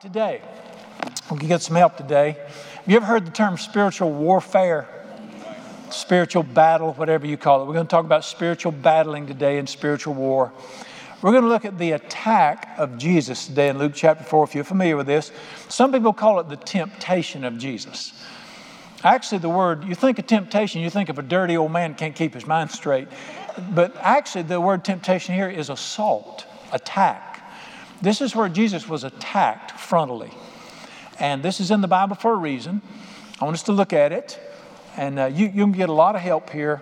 Today, we can get some help today. Have you ever heard the term spiritual warfare? Spiritual battle, whatever you call it. We're going to talk about spiritual battling today and spiritual war. We're going to look at the attack of Jesus today in Luke chapter 4, if you're familiar with this. Some people call it the temptation of Jesus. Actually, the word, you think of temptation, you think of a dirty old man can't keep his mind straight. But actually, the word temptation here is assault, attack. This is where Jesus was attacked frontally. And this is in the Bible for a reason. I want us to look at it, and uh, you, you can get a lot of help here.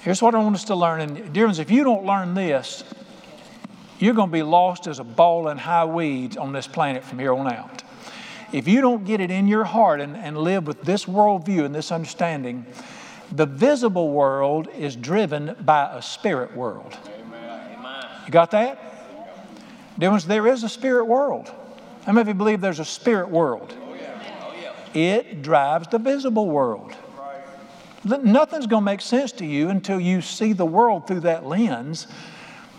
Here's what I want us to learn. And, dear ones, if you don't learn this, you're going to be lost as a ball in high weeds on this planet from here on out. If you don't get it in your heart and, and live with this worldview and this understanding, the visible world is driven by a spirit world. Amen. You got that? There is a spirit world. How many of you believe there's a spirit world? It drives the visible world. Nothing's going to make sense to you until you see the world through that lens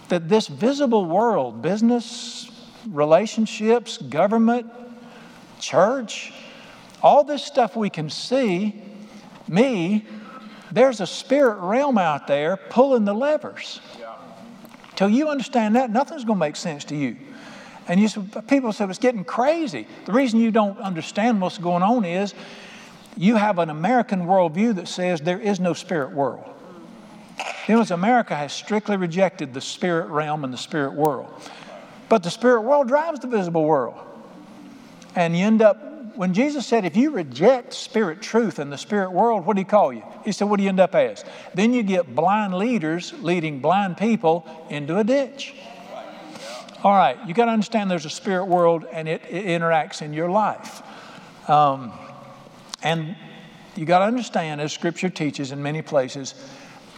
that this visible world, business, relationships, government, church, all this stuff we can see, me, there's a spirit realm out there pulling the levers. Till you understand that, nothing's going to make sense to you. And you, people say it's getting crazy. The reason you don't understand what's going on is you have an American worldview that says there is no spirit world. You know, America has strictly rejected the spirit realm and the spirit world. But the spirit world drives the visible world. And you end up when Jesus said, if you reject spirit truth in the spirit world, what do he call you? He said, what do you end up as? Then you get blind leaders leading blind people into a ditch. All right, you got to understand there's a spirit world and it, it interacts in your life. Um, and you got to understand, as Scripture teaches in many places,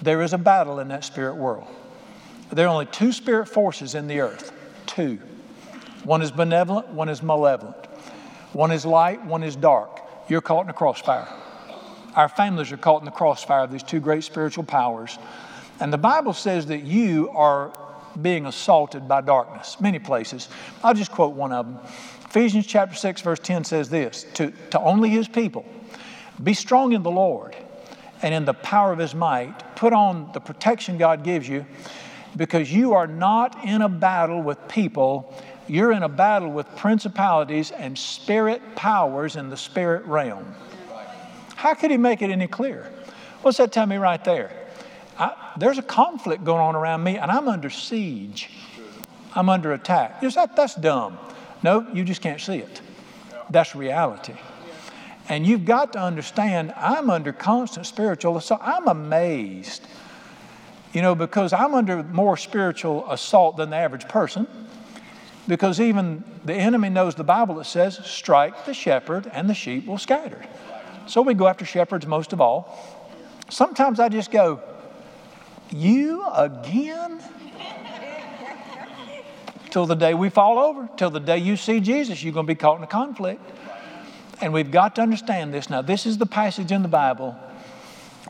there is a battle in that spirit world. There are only two spirit forces in the earth. Two. One is benevolent, one is malevolent. One is light, one is dark. You're caught in a crossfire. Our families are caught in the crossfire of these two great spiritual powers. And the Bible says that you are being assaulted by darkness, many places. I'll just quote one of them. Ephesians chapter 6, verse 10 says this to, to only his people, be strong in the Lord and in the power of his might. Put on the protection God gives you because you are not in a battle with people you're in a battle with principalities and spirit powers in the spirit realm. How could he make it any clearer? What's that tell me right there? I, there's a conflict going on around me, and I'm under siege. I'm under attack. That, that's dumb. No, you just can't see it. That's reality. And you've got to understand, I'm under constant spiritual assault. I'm amazed, you know, because I'm under more spiritual assault than the average person because even the enemy knows the Bible that says, strike the shepherd and the sheep will scatter. So we go after shepherds most of all. Sometimes I just go, You again? till the day we fall over, till the day you see Jesus, you're going to be caught in a conflict. And we've got to understand this. Now, this is the passage in the Bible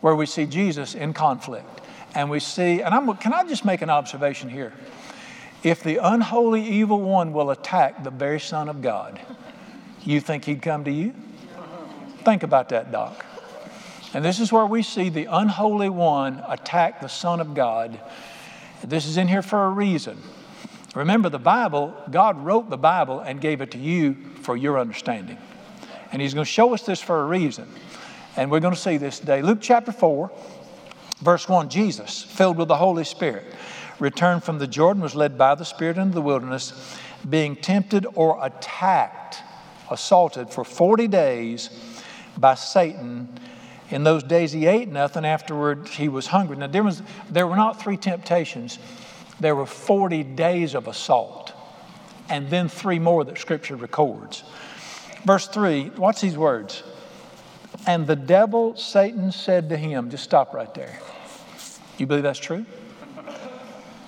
where we see Jesus in conflict. And we see, and I'm, can I just make an observation here? If the unholy evil one will attack the very Son of God, you think he'd come to you? Think about that, Doc. And this is where we see the unholy one attack the Son of God. This is in here for a reason. Remember, the Bible, God wrote the Bible and gave it to you for your understanding. And He's going to show us this for a reason. And we're going to see this today. Luke chapter 4, verse 1 Jesus, filled with the Holy Spirit returned from the Jordan, was led by the Spirit into the wilderness, being tempted or attacked, assaulted for 40 days by Satan. In those days he ate nothing, afterward he was hungry. Now, there, was, there were not three temptations, there were 40 days of assault, and then three more that Scripture records. Verse 3, what's these words? And the devil, Satan, said to him, just stop right there. You believe that's true?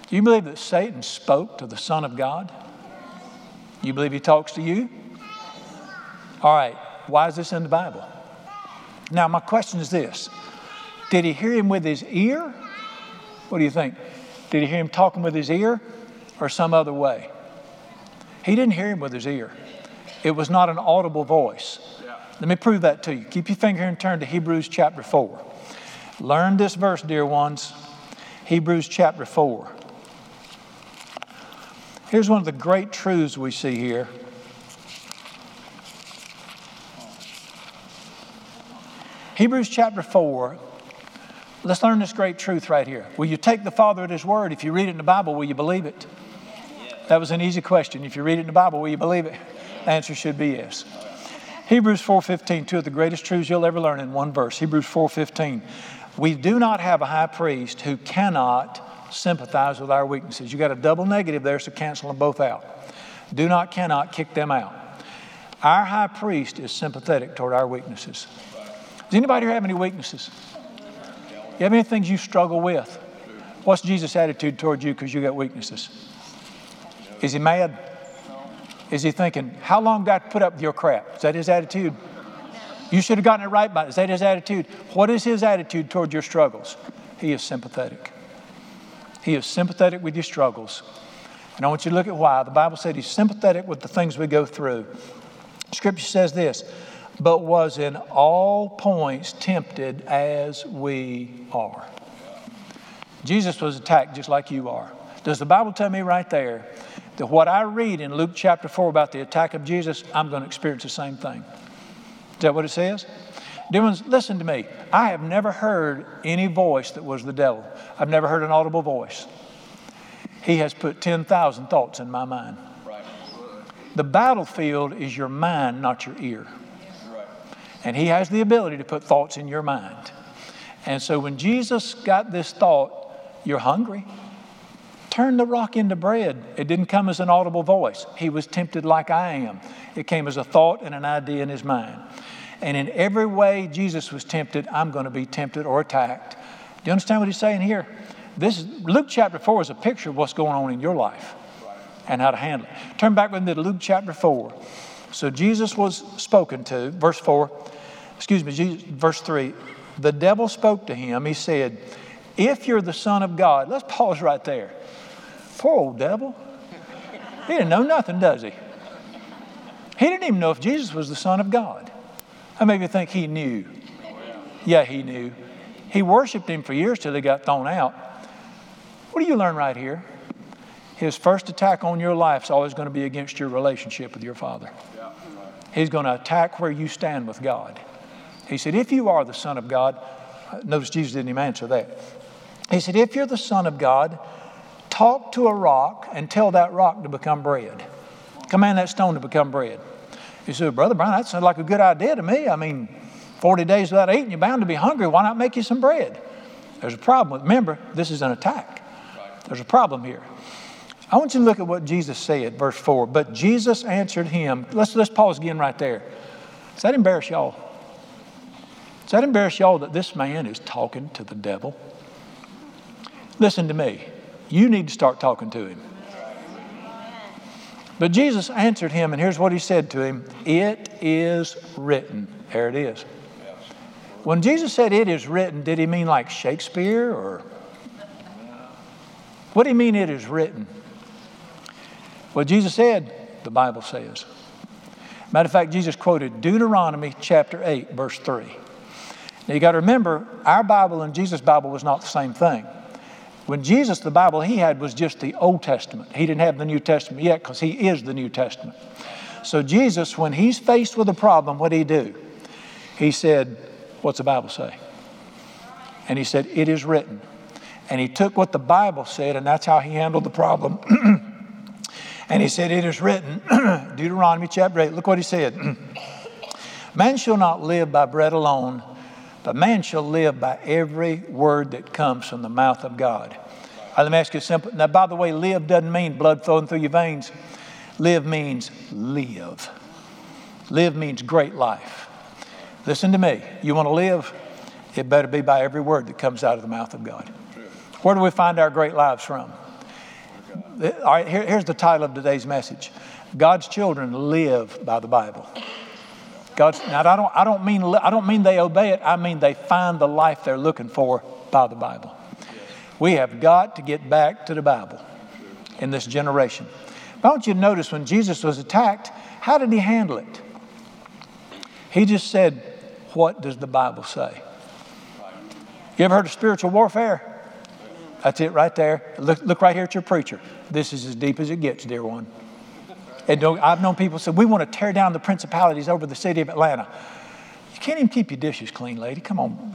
Do you believe that Satan spoke to the Son of God? You believe he talks to you? All right, why is this in the Bible? Now, my question is this Did he hear him with his ear? What do you think? Did he hear him talking with his ear or some other way? He didn't hear him with his ear. It was not an audible voice. Let me prove that to you. Keep your finger here and turn to Hebrews chapter 4. Learn this verse, dear ones. Hebrews chapter 4. Here's one of the great truths we see here. Hebrews chapter 4. Let's learn this great truth right here. Will you take the Father at His word? If you read it in the Bible, will you believe it? That was an easy question. If you read it in the Bible, will you believe it? The answer should be yes. Hebrews 4:15, two of the greatest truths you'll ever learn in one verse. Hebrews 4:15. We do not have a high priest who cannot sympathize with our weaknesses. You got a double negative there, so cancel them both out. Do not, cannot, kick them out. Our high priest is sympathetic toward our weaknesses. Does anybody here have any weaknesses? You have any things you struggle with? What's Jesus' attitude toward you because you got weaknesses? Is he mad? Is he thinking, how long do I put up with your crap? Is that his attitude? You should have gotten it right by Is that his attitude? What is his attitude toward your struggles? He is sympathetic. He is sympathetic with your struggles. And I want you to look at why. The Bible said he's sympathetic with the things we go through. Scripture says this, but was in all points tempted as we are. Jesus was attacked just like you are. Does the Bible tell me right there that what I read in Luke chapter 4 about the attack of Jesus, I'm going to experience the same thing? Is that what it says? Dear ones, listen to me. I have never heard any voice that was the devil. I've never heard an audible voice. He has put 10,000 thoughts in my mind. The battlefield is your mind, not your ear. And He has the ability to put thoughts in your mind. And so when Jesus got this thought, you're hungry, turn the rock into bread. It didn't come as an audible voice. He was tempted like I am. It came as a thought and an idea in his mind. And in every way Jesus was tempted, I'm going to be tempted or attacked. Do you understand what he's saying here? This is, Luke chapter 4 is a picture of what's going on in your life and how to handle it. Turn back with me to Luke chapter 4. So Jesus was spoken to, verse 4, excuse me, Jesus, verse 3. The devil spoke to him. He said, If you're the Son of God, let's pause right there. Poor old devil. He didn't know nothing, does he? He didn't even know if Jesus was the Son of God. I maybe think he knew. Yeah, he knew. He worshiped him for years till he got thrown out. What do you learn right here? His first attack on your life is always going to be against your relationship with your Father. He's going to attack where you stand with God. He said, If you are the Son of God, notice Jesus didn't even answer that. He said, If you're the Son of God, talk to a rock and tell that rock to become bread. Command that stone to become bread. You said, Brother Brian, that sounds like a good idea to me. I mean, 40 days without eating, you're bound to be hungry. Why not make you some bread? There's a problem remember, this is an attack. There's a problem here. I want you to look at what Jesus said, verse 4. But Jesus answered him. Let's, let's pause again right there. Does that embarrass y'all? Does that embarrass y'all that this man is talking to the devil? Listen to me. You need to start talking to him. But Jesus answered him, and here's what he said to him It is written. There it is. When Jesus said it is written, did he mean like Shakespeare or? What do you mean it is written? Well, Jesus said, the Bible says. Matter of fact, Jesus quoted Deuteronomy chapter 8, verse 3. Now you got to remember, our Bible and Jesus' Bible was not the same thing. When Jesus, the Bible he had was just the Old Testament. He didn't have the New Testament yet because he is the New Testament. So Jesus, when he's faced with a problem, what did he do? He said, What's the Bible say? And he said, It is written. And he took what the Bible said, and that's how he handled the problem. and he said, It is written, Deuteronomy chapter 8. Look what he said. Man shall not live by bread alone but man shall live by every word that comes from the mouth of God. Right, let me ask you simple. Now, by the way, live doesn't mean blood flowing through your veins. Live means live. Live means great life. Listen to me. You want to live? It better be by every word that comes out of the mouth of God. Where do we find our great lives from? All right, here, here's the title of today's message God's children live by the Bible. God's, now I don't, I, don't mean, I don't mean they obey it, I mean they find the life they're looking for by the Bible. We have got to get back to the Bible in this generation. I want you to notice when Jesus was attacked, How did he handle it? He just said, What does the Bible say? You ever heard of spiritual warfare? That's it right there. Look, look right here at your preacher. This is as deep as it gets, dear one. And I've known people say, We want to tear down the principalities over the city of Atlanta. You can't even keep your dishes clean, lady. Come on.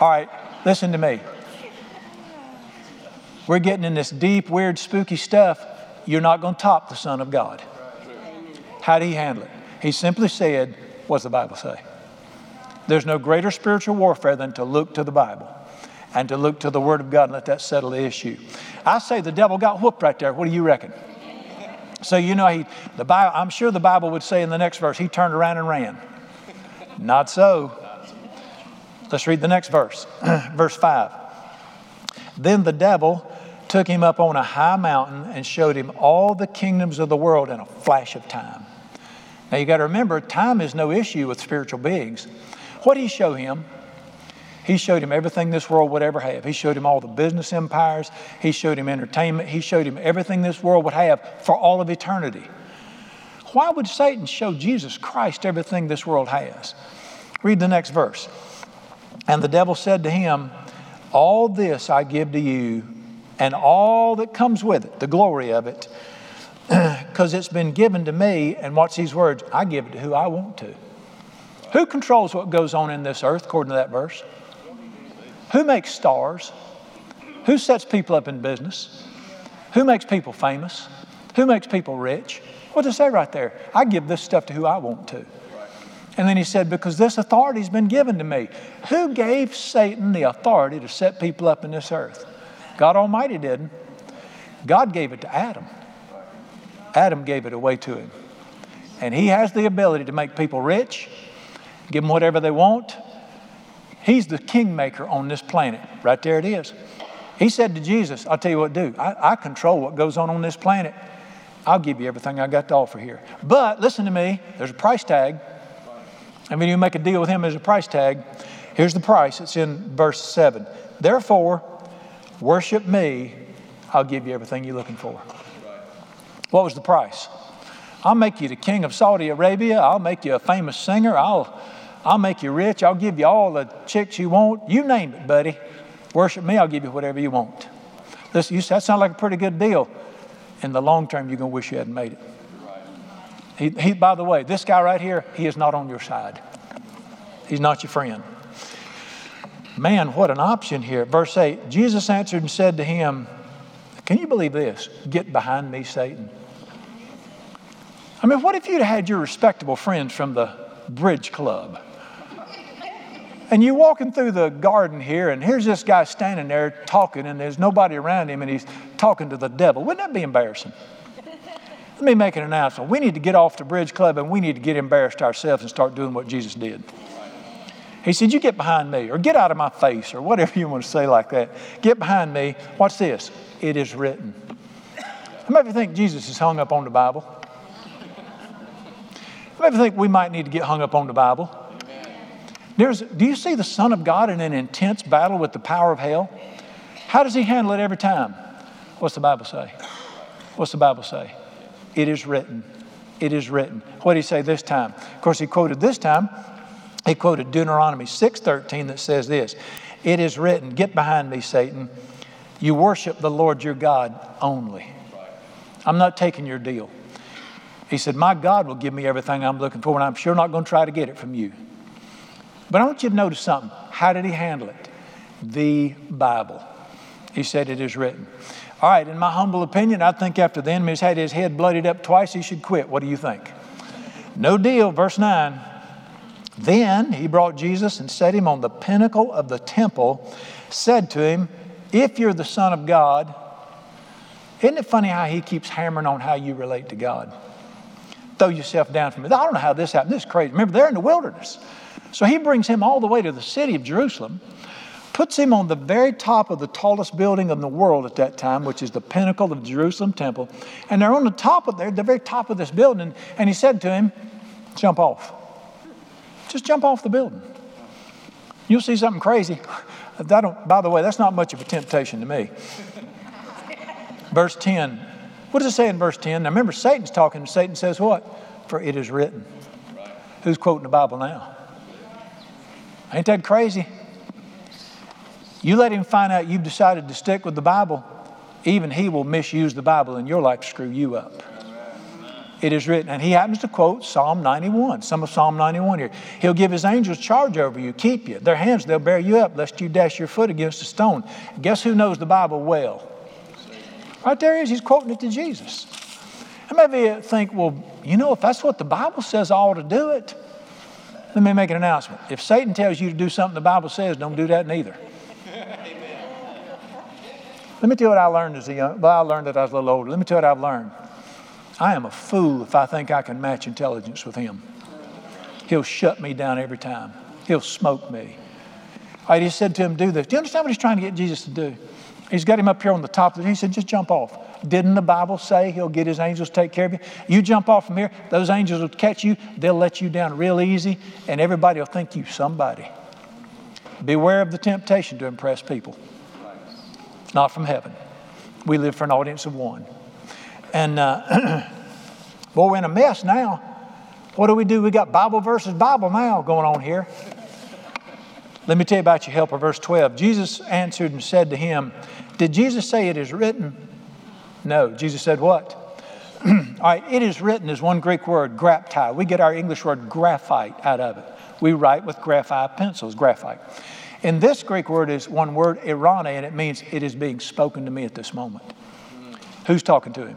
All right, listen to me. We're getting in this deep, weird, spooky stuff. You're not going to top the Son of God. How did he handle it? He simply said, What's the Bible say? There's no greater spiritual warfare than to look to the Bible and to look to the Word of God and let that settle the issue. I say the devil got whooped right there. What do you reckon? So you know he the Bible I'm sure the Bible would say in the next verse, he turned around and ran. Not so. Let's read the next verse. verse 5. Then the devil took him up on a high mountain and showed him all the kingdoms of the world in a flash of time. Now you got to remember, time is no issue with spiritual beings. What did he show him? He showed him everything this world would ever have. He showed him all the business empires. He showed him entertainment. He showed him everything this world would have for all of eternity. Why would Satan show Jesus Christ everything this world has? Read the next verse. And the devil said to him, All this I give to you, and all that comes with it, the glory of it, because it's been given to me. And watch these words I give it to who I want to. Who controls what goes on in this earth, according to that verse? Who makes stars? Who sets people up in business? Who makes people famous? Who makes people rich? What does it say right there? I give this stuff to who I want to. And then he said, Because this authority's been given to me. Who gave Satan the authority to set people up in this earth? God Almighty didn't. God gave it to Adam. Adam gave it away to him. And he has the ability to make people rich, give them whatever they want, He's the kingmaker on this planet. Right there it is. He said to Jesus, I'll tell you what do. I, I control what goes on on this planet. I'll give you everything I got to offer here. But listen to me, there's a price tag. I mean, you make a deal with him, there's a price tag. Here's the price. It's in verse 7. Therefore, worship me, I'll give you everything you're looking for. What was the price? I'll make you the king of Saudi Arabia. I'll make you a famous singer. I'll I'll make you rich. I'll give you all the chicks you want. You name it, buddy. Worship me, I'll give you whatever you want. Listen, you, that sounds like a pretty good deal. In the long term, you're going to wish you hadn't made it. He, he, by the way, this guy right here, he is not on your side. He's not your friend. Man, what an option here. Verse 8 Jesus answered and said to him, Can you believe this? Get behind me, Satan. I mean, what if you'd had your respectable friends from the bridge club? And you're walking through the garden here, and here's this guy standing there talking, and there's nobody around him, and he's talking to the devil. Wouldn't that be embarrassing? Let me make an announcement. We need to get off the bridge club and we need to get embarrassed ourselves and start doing what Jesus did. He said, You get behind me, or get out of my face, or whatever you want to say like that. Get behind me. Watch this. It is written. How many of you think Jesus is hung up on the Bible? How many of you think we might need to get hung up on the Bible? There's, do you see the Son of God in an intense battle with the power of hell? How does he handle it every time? What's the Bible say? What's the Bible say? It is written. It is written. What did he say this time? Of course, he quoted this time, he quoted Deuteronomy 6:13 that says this: It is written, Get behind me, Satan. You worship the Lord your God only. I'm not taking your deal. He said, My God will give me everything I'm looking for, and I'm sure not going to try to get it from you. But I want you to notice something. How did he handle it? The Bible. He said, It is written. All right, in my humble opinion, I think after the enemy's had his head bloodied up twice, he should quit. What do you think? No deal. Verse 9. Then he brought Jesus and set him on the pinnacle of the temple, said to him, If you're the Son of God, isn't it funny how he keeps hammering on how you relate to God? Throw yourself down from it. I don't know how this happened. This is crazy. Remember, they're in the wilderness. So he brings him all the way to the city of Jerusalem, puts him on the very top of the tallest building in the world at that time, which is the pinnacle of Jerusalem temple. And they're on the top of there, the very top of this building. And he said to him, Jump off. Just jump off the building. You'll see something crazy. That by the way, that's not much of a temptation to me. Verse 10 What does it say in verse 10? Now remember, Satan's talking, Satan says what? For it is written. Who's quoting the Bible now? Ain't that crazy? You let him find out you've decided to stick with the Bible, even he will misuse the Bible in your life screw you up. It is written, and he happens to quote Psalm 91, some of Psalm 91 here. He'll give his angels charge over you, keep you. Their hands, they'll bear you up, lest you dash your foot against a stone. Guess who knows the Bible well? Right there he is, he's quoting it to Jesus. And maybe you think, well, you know, if that's what the Bible says, I ought to do it. Let me make an announcement. If Satan tells you to do something the Bible says, don't do that neither. Let me tell you what I learned as a young, well, I learned that I was a little older. Let me tell you what I've learned. I am a fool if I think I can match intelligence with him. He'll shut me down every time. He'll smoke me. I just said to him, do this. Do you understand what he's trying to get Jesus to do? He's got him up here on the top of it. He said, just jump off. Didn't the Bible say he'll get his angels to take care of you? You jump off from here, those angels will catch you. They'll let you down real easy, and everybody will think you somebody. Beware of the temptation to impress people not from heaven. We live for an audience of one. And uh, boy, we're in a mess now. What do we do? We got Bible versus Bible now going on here. Let me tell you about your helper, verse 12. Jesus answered and said to him, Did Jesus say it is written? No. Jesus said what? All right, it is written is one Greek word, graptai. We get our English word graphite out of it. We write with graphite pencils, graphite. And this Greek word is one word, irane, and it means it is being spoken to me at this moment. Who's talking to him?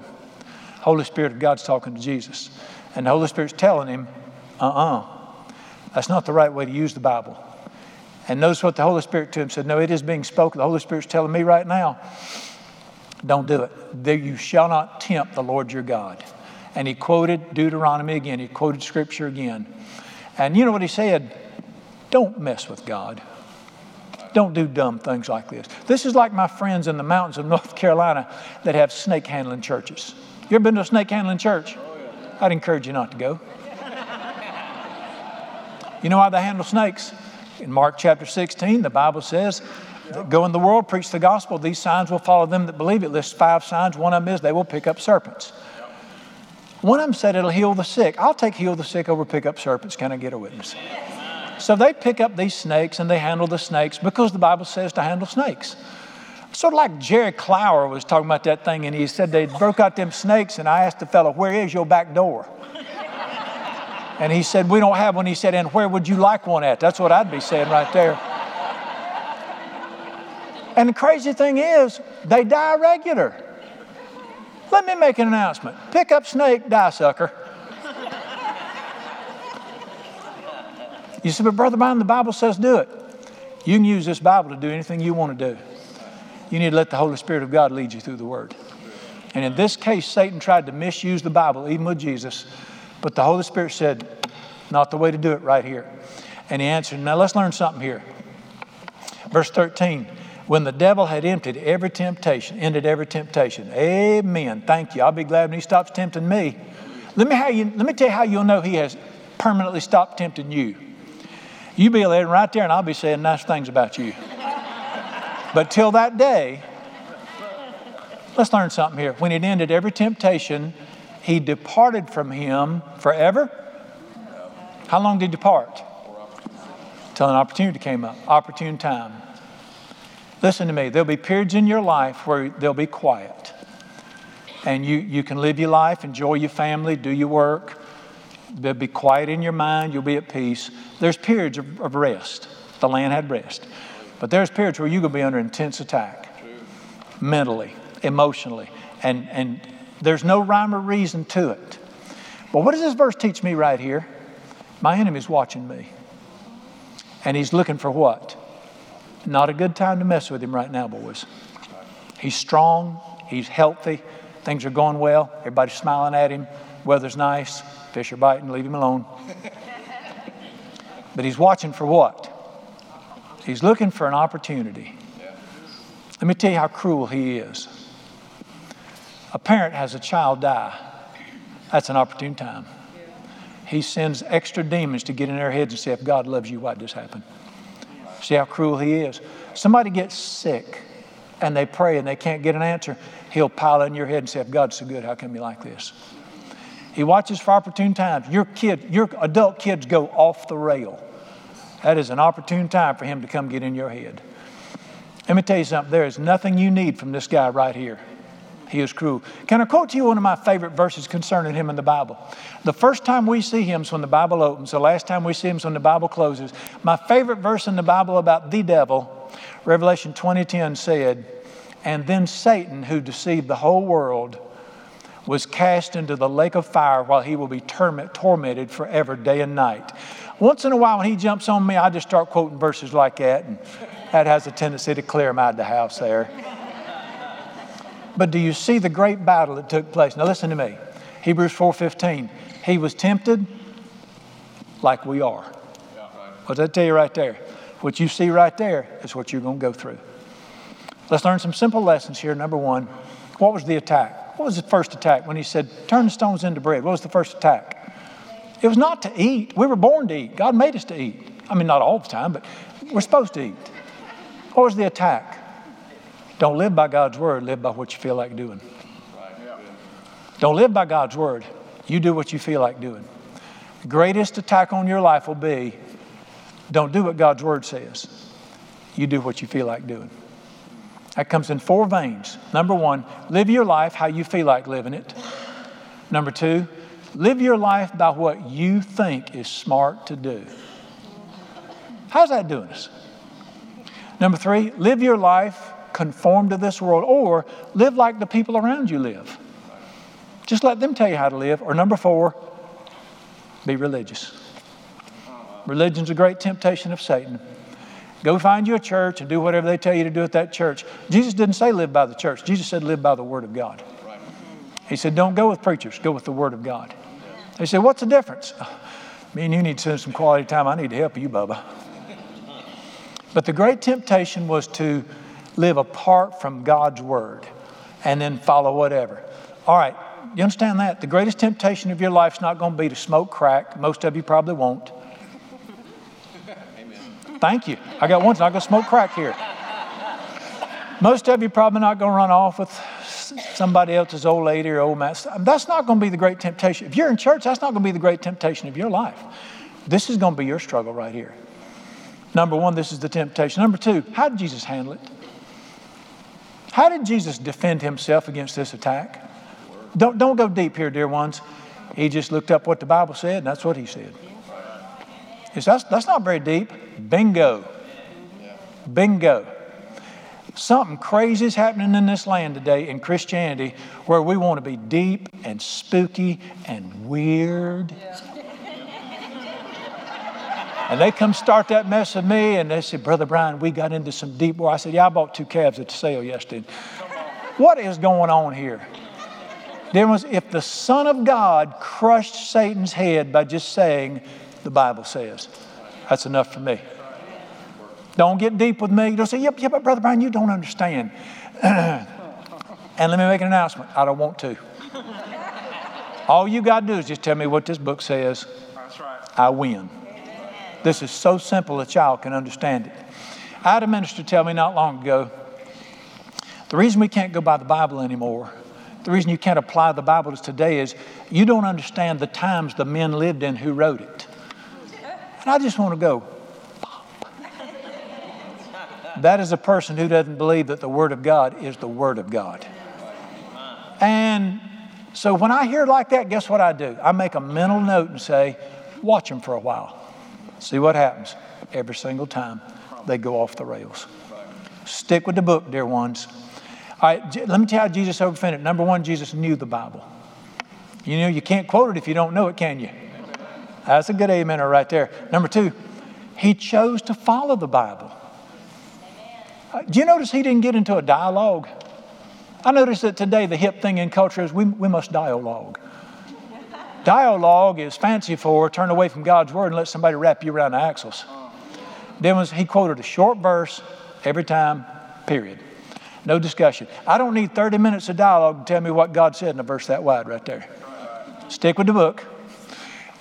Holy Spirit of God's talking to Jesus. And the Holy Spirit's telling him, uh uh-uh, uh, that's not the right way to use the Bible. And notice what the Holy Spirit to him said, No, it is being spoken. The Holy Spirit's telling me right now, don't do it. There you shall not tempt the Lord your God. And he quoted Deuteronomy again, he quoted Scripture again. And you know what he said? Don't mess with God. Don't do dumb things like this. This is like my friends in the mountains of North Carolina that have snake handling churches. You ever been to a snake handling church? I'd encourage you not to go. You know how they handle snakes? In Mark chapter 16, the Bible says, Go in the world, preach the gospel. These signs will follow them that believe. It lists five signs. One of them is they will pick up serpents. One of them said it'll heal the sick. I'll take heal the sick over pick up serpents. Can I get a witness? So they pick up these snakes and they handle the snakes because the Bible says to handle snakes. Sort of like Jerry Clower was talking about that thing, and he said they broke out them snakes, and I asked the fellow, Where is your back door? And he said, We don't have one. He said, And where would you like one at? That's what I'd be saying right there. And the crazy thing is, they die regular. Let me make an announcement pick up snake, die sucker. You say, but Brother Brown, the Bible says do it. You can use this Bible to do anything you want to do. You need to let the Holy Spirit of God lead you through the Word. And in this case, Satan tried to misuse the Bible, even with Jesus, but the Holy Spirit said, not the way to do it right here. And he answered, now let's learn something here. Verse 13, when the devil had emptied every temptation, ended every temptation. Amen. Thank you. I'll be glad when he stops tempting me. Let me, how you, let me tell you how you'll know he has permanently stopped tempting you. You be there right there, and I'll be saying nice things about you. but till that day, let's learn something here. When it ended every temptation, he departed from him forever. How long did he depart? Till an opportunity came up, opportune time. Listen to me, there'll be periods in your life where there'll be quiet. And you, you can live your life, enjoy your family, do your work. They'll be quiet in your mind. You'll be at peace. There's periods of, of rest. The land had rest. But there's periods where you're going to be under intense attack mentally, emotionally. And, and there's no rhyme or reason to it. But what does this verse teach me right here? My enemy's watching me. And he's looking for what? Not a good time to mess with him right now, boys. He's strong, he's healthy, things are going well, everybody's smiling at him, weather's nice, Fish are biting, leave him alone. but he's watching for what? He's looking for an opportunity. Let me tell you how cruel he is. A parent has a child die. That's an opportune time. He sends extra demons to get in their heads and say, if God loves you, why did this happen? See how cruel he is. Somebody gets sick. and they pray and they can't get an answer, He'll pile in your head and say, If God's so good, how come you like this? He watches for opportune times. Your kid, your adult kids go off the rail. That is an opportune time for him to come get in your head. Let me tell you something. There is nothing you need from this guy right here. He is cruel. Can I quote to you one of my favorite verses concerning him in the Bible? The first time we see him is when the Bible opens. The last time we see him is when the Bible closes. My favorite verse in the Bible about the devil, Revelation 20:10 said, "And then Satan, who deceived the whole world, was cast into the lake of fire while he will be torment, tormented forever, day and night." Once in a while, when he jumps on me, I just start quoting verses like that, and that has a tendency to clear him out of the house there. But do you see the great battle that took place? Now listen to me. Hebrews 4:15. He was tempted like we are. What did I tell you right there? What you see right there is what you're going to go through. Let's learn some simple lessons here. Number one, what was the attack? What was the first attack when he said, Turn the stones into bread? What was the first attack? It was not to eat. We were born to eat. God made us to eat. I mean, not all the time, but we're supposed to eat. What was the attack? Don't live by God's word, live by what you feel like doing. Don't live by God's word. You do what you feel like doing. The greatest attack on your life will be don't do what God's word says. You do what you feel like doing. That comes in four veins. Number one, live your life how you feel like living it. Number two, live your life by what you think is smart to do. How's that doing us? Number three, live your life conform to this world or live like the people around you live. Just let them tell you how to live. Or number four, be religious. Religion's a great temptation of Satan. Go find you a church and do whatever they tell you to do at that church. Jesus didn't say live by the church. Jesus said live by the Word of God. He said don't go with preachers, go with the Word of God. They said, what's the difference? Oh, me and you need to spend some quality time. I need to help you, Bubba. But the great temptation was to live apart from God's word and then follow whatever. All right, you understand that? The greatest temptation of your life is not going to be to smoke crack. Most of you probably won't. Amen. Thank you. I got one, not going to smoke crack here. Most of you probably not going to run off with somebody else's old lady or old man. That's not going to be the great temptation. If you're in church, that's not going to be the great temptation of your life. This is going to be your struggle right here. Number one, this is the temptation. Number two, how did Jesus handle it? How did Jesus defend himself against this attack? Don't, don't go deep here, dear ones. He just looked up what the Bible said, and that's what he said. That's, that's not very deep. Bingo. Bingo. Something crazy is happening in this land today in Christianity where we want to be deep and spooky and weird. And they come start that mess with me, and they say, Brother Brian, we got into some deep war. I said, Yeah, I bought two calves at the sale yesterday. What is going on here? There was, if the Son of God crushed Satan's head by just saying, the Bible says, that's enough for me. Don't get deep with me. Don't say, yep, yep, but Brother Brian, you don't understand. and let me make an announcement. I don't want to. All you got to do is just tell me what this book says. That's right. I win. This is so simple a child can understand it. I had a minister tell me not long ago the reason we can't go by the Bible anymore, the reason you can't apply the Bible to today is you don't understand the times the men lived in who wrote it. And I just want to go, that is a person who doesn't believe that the Word of God is the Word of God. And so when I hear like that, guess what I do? I make a mental note and say, watch them for a while. See what happens every single time they go off the rails. Stick with the book, dear ones. All right, let me tell you how Jesus overcame it. Number one, Jesus knew the Bible. You know, you can't quote it if you don't know it, can you? That's a good amen right there. Number two, he chose to follow the Bible. Uh, do you notice he didn't get into a dialogue? I notice that today the hip thing in culture is we, we must dialogue. Dialogue is fancy for turn away from God's word and let somebody wrap you around the axles. Then was he quoted a short verse every time, period. No discussion. I don't need 30 minutes of dialogue to tell me what God said in a verse that wide right there. Stick with the book.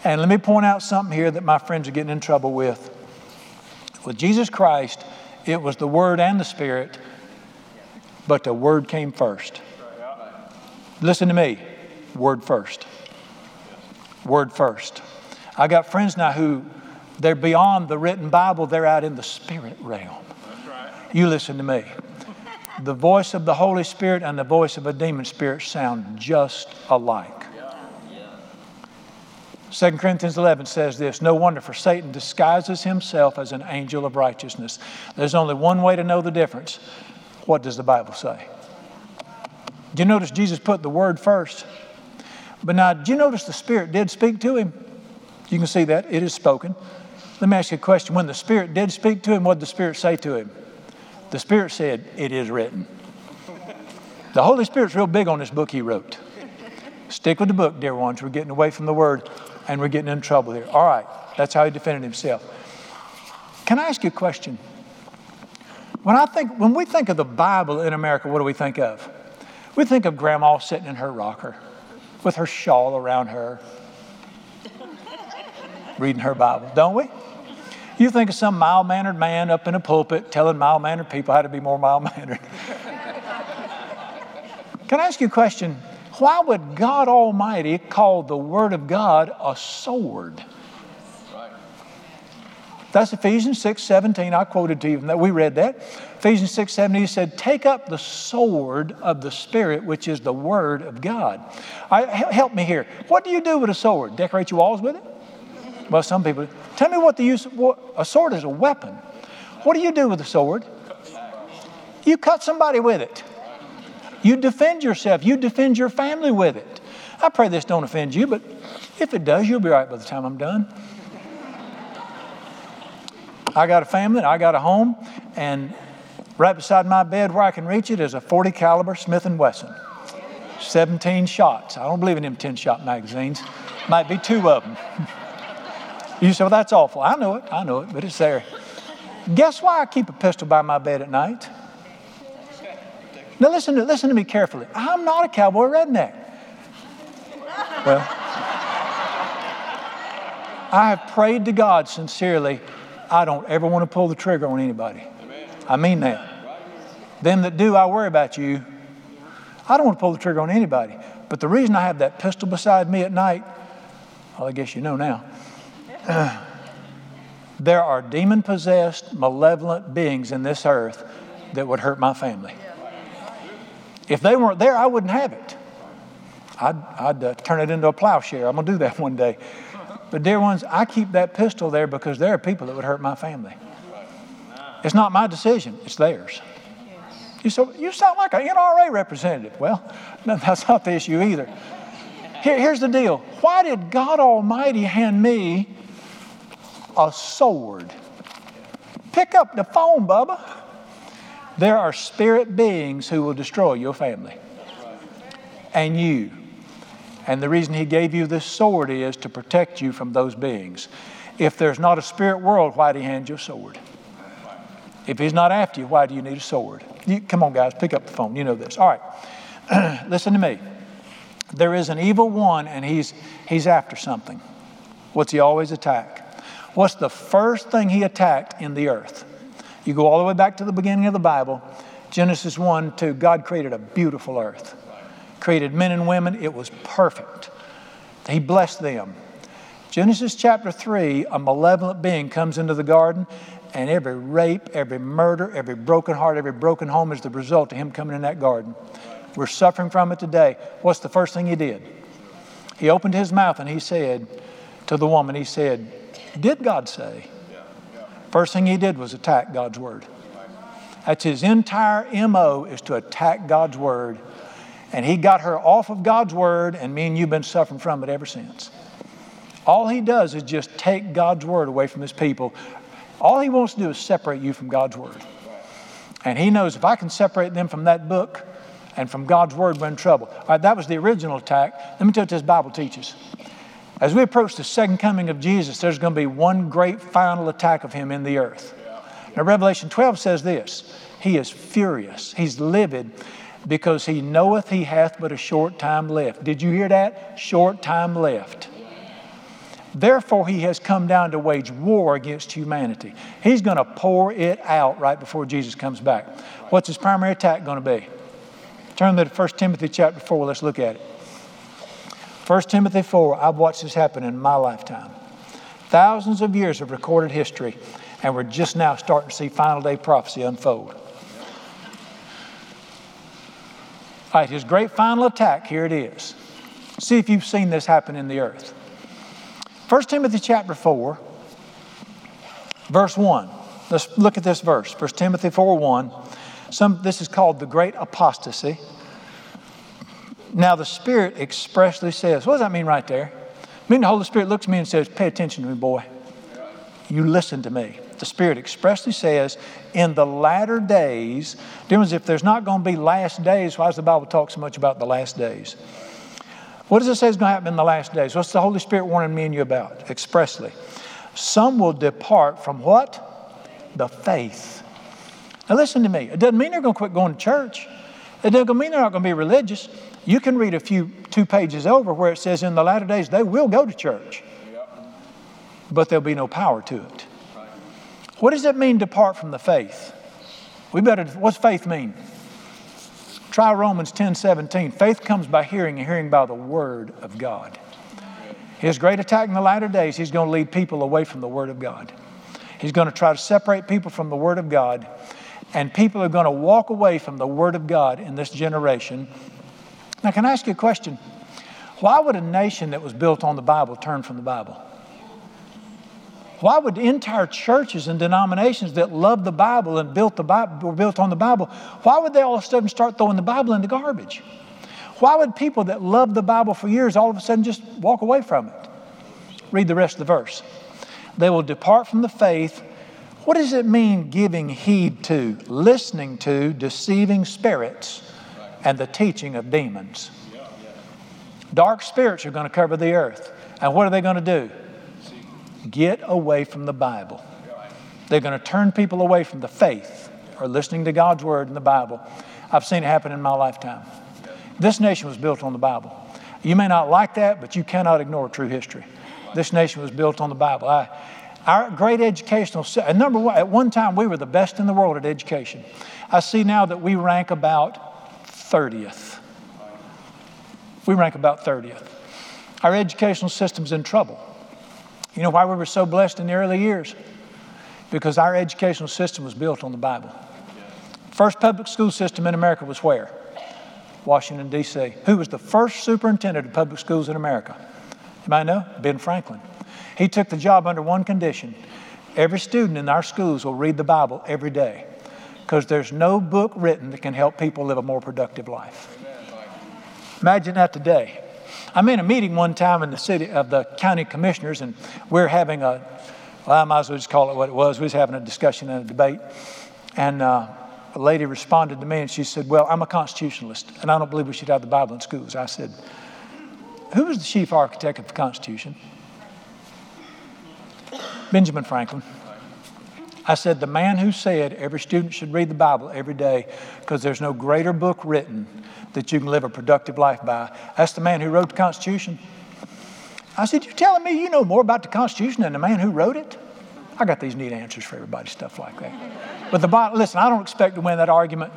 And let me point out something here that my friends are getting in trouble with. With Jesus Christ, it was the Word and the Spirit but the word came first. Listen to me word first. Word first. I got friends now who they're beyond the written Bible, they're out in the spirit realm. You listen to me. The voice of the Holy Spirit and the voice of a demon spirit sound just alike. 2 Corinthians 11 says this No wonder, for Satan disguises himself as an angel of righteousness. There's only one way to know the difference. What does the Bible say? Do you notice Jesus put the word first? But now, do you notice the Spirit did speak to him? You can see that. It is spoken. Let me ask you a question. When the Spirit did speak to him, what did the Spirit say to him? The Spirit said, It is written. The Holy Spirit's real big on this book he wrote. Stick with the book, dear ones. We're getting away from the Word and we're getting in trouble here. All right, that's how he defended himself. Can I ask you a question? When I think, when we think of the Bible in America, what do we think of? We think of grandma sitting in her rocker with her shawl around her, reading her Bible, don't we? You think of some mild mannered man up in a pulpit telling mild mannered people how to be more mild mannered. Can I ask you a question? Why would God Almighty call the Word of God a sword? That's Ephesians 6 17. I quoted to you that we read that. Ephesians 6 17, he said, Take up the sword of the Spirit, which is the Word of God. I, help me here. What do you do with a sword? Decorate your walls with it? Well, some people. Tell me what the use of what, a sword is a weapon. What do you do with a sword? You cut somebody with it. You defend yourself. You defend your family with it. I pray this don't offend you, but if it does, you'll be right by the time I'm done. I got a family, I got a home, and right beside my bed where I can reach it is a 40 caliber Smith & Wesson. 17 shots. I don't believe in them 10 shot magazines. Might be two of them. you say, well, that's awful. I know it, I know it, but it's there. Guess why I keep a pistol by my bed at night? Now listen to, listen to me carefully. I'm not a cowboy redneck. Well, I have prayed to God sincerely I don't ever want to pull the trigger on anybody. Amen. I mean that. Them that do, I worry about you. I don't want to pull the trigger on anybody. But the reason I have that pistol beside me at night, well, I guess you know now. Uh, there are demon possessed, malevolent beings in this earth that would hurt my family. If they weren't there, I wouldn't have it. I'd, I'd uh, turn it into a plowshare. I'm going to do that one day. But, dear ones, I keep that pistol there because there are people that would hurt my family. It's not my decision, it's theirs. You, so, you sound like an NRA representative. Well, that's not the issue either. Here, here's the deal why did God Almighty hand me a sword? Pick up the phone, Bubba. There are spirit beings who will destroy your family and you. And the reason he gave you this sword is to protect you from those beings. If there's not a spirit world, why did he hand you a sword? If he's not after you, why do you need a sword? You, come on, guys, pick up the phone. You know this. All right. Listen to me. There is an evil one, and he's, he's after something. What's he always attack? What's the first thing he attacked in the earth? You go all the way back to the beginning of the Bible, Genesis 1 2, God created a beautiful earth created men and women. It was perfect. He blessed them. Genesis chapter 3, a malevolent being comes into the garden, and every rape, every murder, every broken heart, every broken home is the result of him coming in that garden. We're suffering from it today. What's the first thing he did? He opened his mouth and he said to the woman, He said, Did God say? First thing he did was attack God's word. That's his entire MO is to attack God's word and he got her off of God's word, and me and you've been suffering from it ever since. All he does is just take God's word away from his people. All he wants to do is separate you from God's word. And he knows if I can separate them from that book and from God's word, we're in trouble. All right, that was the original attack. Let me tell you what this Bible teaches. As we approach the second coming of Jesus, there's going to be one great final attack of him in the earth. Now, Revelation 12 says this He is furious, he's livid, because he knoweth he hath but a short time left. Did you hear that? Short time left. Therefore, he has come down to wage war against humanity. He's going to pour it out right before Jesus comes back. What's his primary attack going to be? Turn to 1 Timothy chapter 4. Let's look at it. 1 Timothy 4, I've watched this happen in my lifetime. Thousands of years of recorded history, and we're just now starting to see final day prophecy unfold. His great final attack, here it is. See if you've seen this happen in the earth. 1 Timothy chapter 4, verse 1. Let's look at this verse. 1 Timothy 4 1. Some, this is called the great apostasy. Now, the Spirit expressly says, what does that mean right there? I mean, the Holy Spirit looks at me and says, Pay attention to me, boy. You listen to me. The Spirit expressly says, In the latter days, difference if there's not going to be last days, why does the Bible talk so much about the last days? What does it say is going to happen in the last days? What's the Holy Spirit warning me and you about expressly? Some will depart from what? The faith. Now, listen to me. It doesn't mean they're going to quit going to church. It doesn't mean they're not going to be religious. You can read a few, two pages over where it says in the latter days they will go to church, but there'll be no power to it. What does it mean, depart from the faith? We better, what's faith mean? Try Romans 10 17. Faith comes by hearing, and hearing by the Word of God. His great attack in the latter days, he's going to lead people away from the Word of God. He's going to try to separate people from the Word of God, and people are going to walk away from the Word of God in this generation now, can I ask you a question? Why would a nation that was built on the Bible turn from the Bible? Why would entire churches and denominations that loved the Bible and built the Bible, were built on the Bible, why would they all of a sudden start throwing the Bible in the garbage? Why would people that loved the Bible for years all of a sudden just walk away from it? Read the rest of the verse. They will depart from the faith. What does it mean giving heed to, listening to deceiving spirits? and the teaching of demons. Dark spirits are going to cover the earth. And what are they going to do? Get away from the Bible. They're going to turn people away from the faith or listening to God's word in the Bible. I've seen it happen in my lifetime. This nation was built on the Bible. You may not like that, but you cannot ignore true history. This nation was built on the Bible. I, our great educational, number one, at one time we were the best in the world at education. I see now that we rank about 30th. We rank about 30th. Our educational system's in trouble. You know why we were so blessed in the early years? Because our educational system was built on the Bible. First public school system in America was where? Washington, D.C. Who was the first superintendent of public schools in America? You might know? Ben Franklin. He took the job under one condition every student in our schools will read the Bible every day because there's no book written that can help people live a more productive life. Imagine that today. I'm in a meeting one time in the city of the county commissioners, and we're having a, well, I might as well just call it what it was. We was having a discussion and a debate, and uh, a lady responded to me and she said, Well, I'm a constitutionalist, and I don't believe we should have the Bible in schools. I said, Who was the chief architect of the Constitution? Benjamin Franklin. I said, the man who said every student should read the Bible every day because there's no greater book written that you can live a productive life by. That's the man who wrote the Constitution. I said, You're telling me you know more about the Constitution than the man who wrote it? I got these neat answers for everybody, stuff like that. But the Bible, listen, I don't expect to win that argument.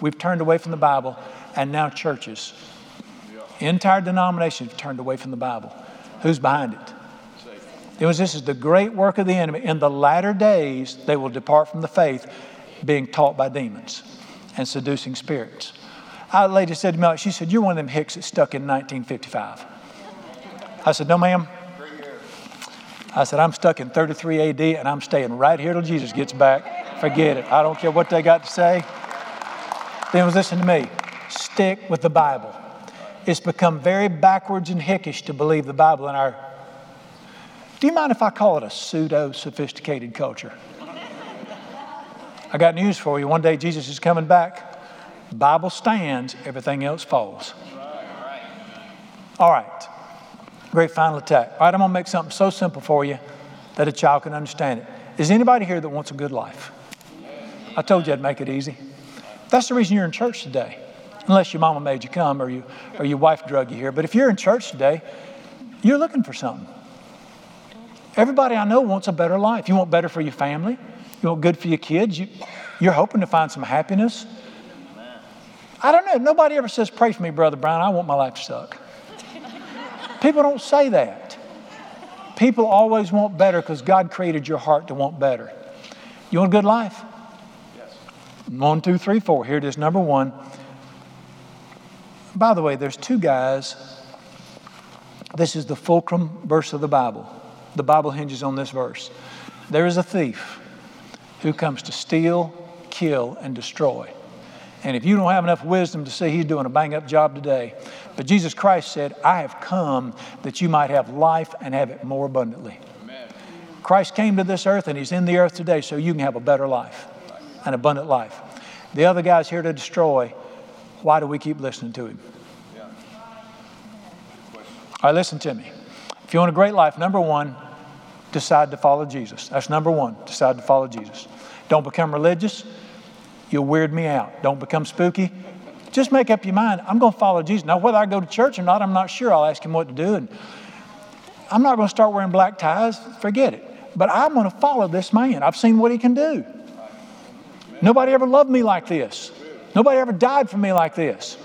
We've turned away from the Bible, and now churches, entire denominations have turned away from the Bible. Who's behind it? It was this is the great work of the enemy. In the latter days, they will depart from the faith, being taught by demons and seducing spirits. A lady said to me, she said, You're one of them hicks that stuck in 1955. I said, No, ma'am. I said, I'm stuck in 33 AD and I'm staying right here till Jesus gets back. Forget it. I don't care what they got to say. Then was listen to me. Stick with the Bible. It's become very backwards and hickish to believe the Bible in our do you mind if I call it a pseudo sophisticated culture? I got news for you. One day Jesus is coming back. Bible stands, everything else falls. All right. Great final attack. All right, I'm going to make something so simple for you that a child can understand it. Is anybody here that wants a good life? I told you I'd make it easy. That's the reason you're in church today. Unless your mama made you come or, you, or your wife drug you here. But if you're in church today, you're looking for something. Everybody I know wants a better life. You want better for your family, you want good for your kids, you, you're hoping to find some happiness. I don't know. Nobody ever says, Pray for me, Brother Brown. I want my life to suck. People don't say that. People always want better because God created your heart to want better. You want a good life? Yes. One, two, three, four. Here it is, number one. By the way, there's two guys. This is the fulcrum verse of the Bible. The Bible hinges on this verse. There is a thief who comes to steal, kill, and destroy. And if you don't have enough wisdom to see he's doing a bang up job today, but Jesus Christ said, I have come that you might have life and have it more abundantly. Amen. Christ came to this earth and he's in the earth today so you can have a better life, an abundant life. The other guy's here to destroy. Why do we keep listening to him? Yeah. All right, listen to me. If you want a great life, number one, decide to follow Jesus. That's number one, decide to follow Jesus. Don't become religious. You'll weird me out. Don't become spooky. Just make up your mind. I'm going to follow Jesus. Now, whether I go to church or not, I'm not sure. I'll ask him what to do. And I'm not going to start wearing black ties. Forget it. But I'm going to follow this man. I've seen what he can do. Nobody ever loved me like this. Nobody ever died for me like this.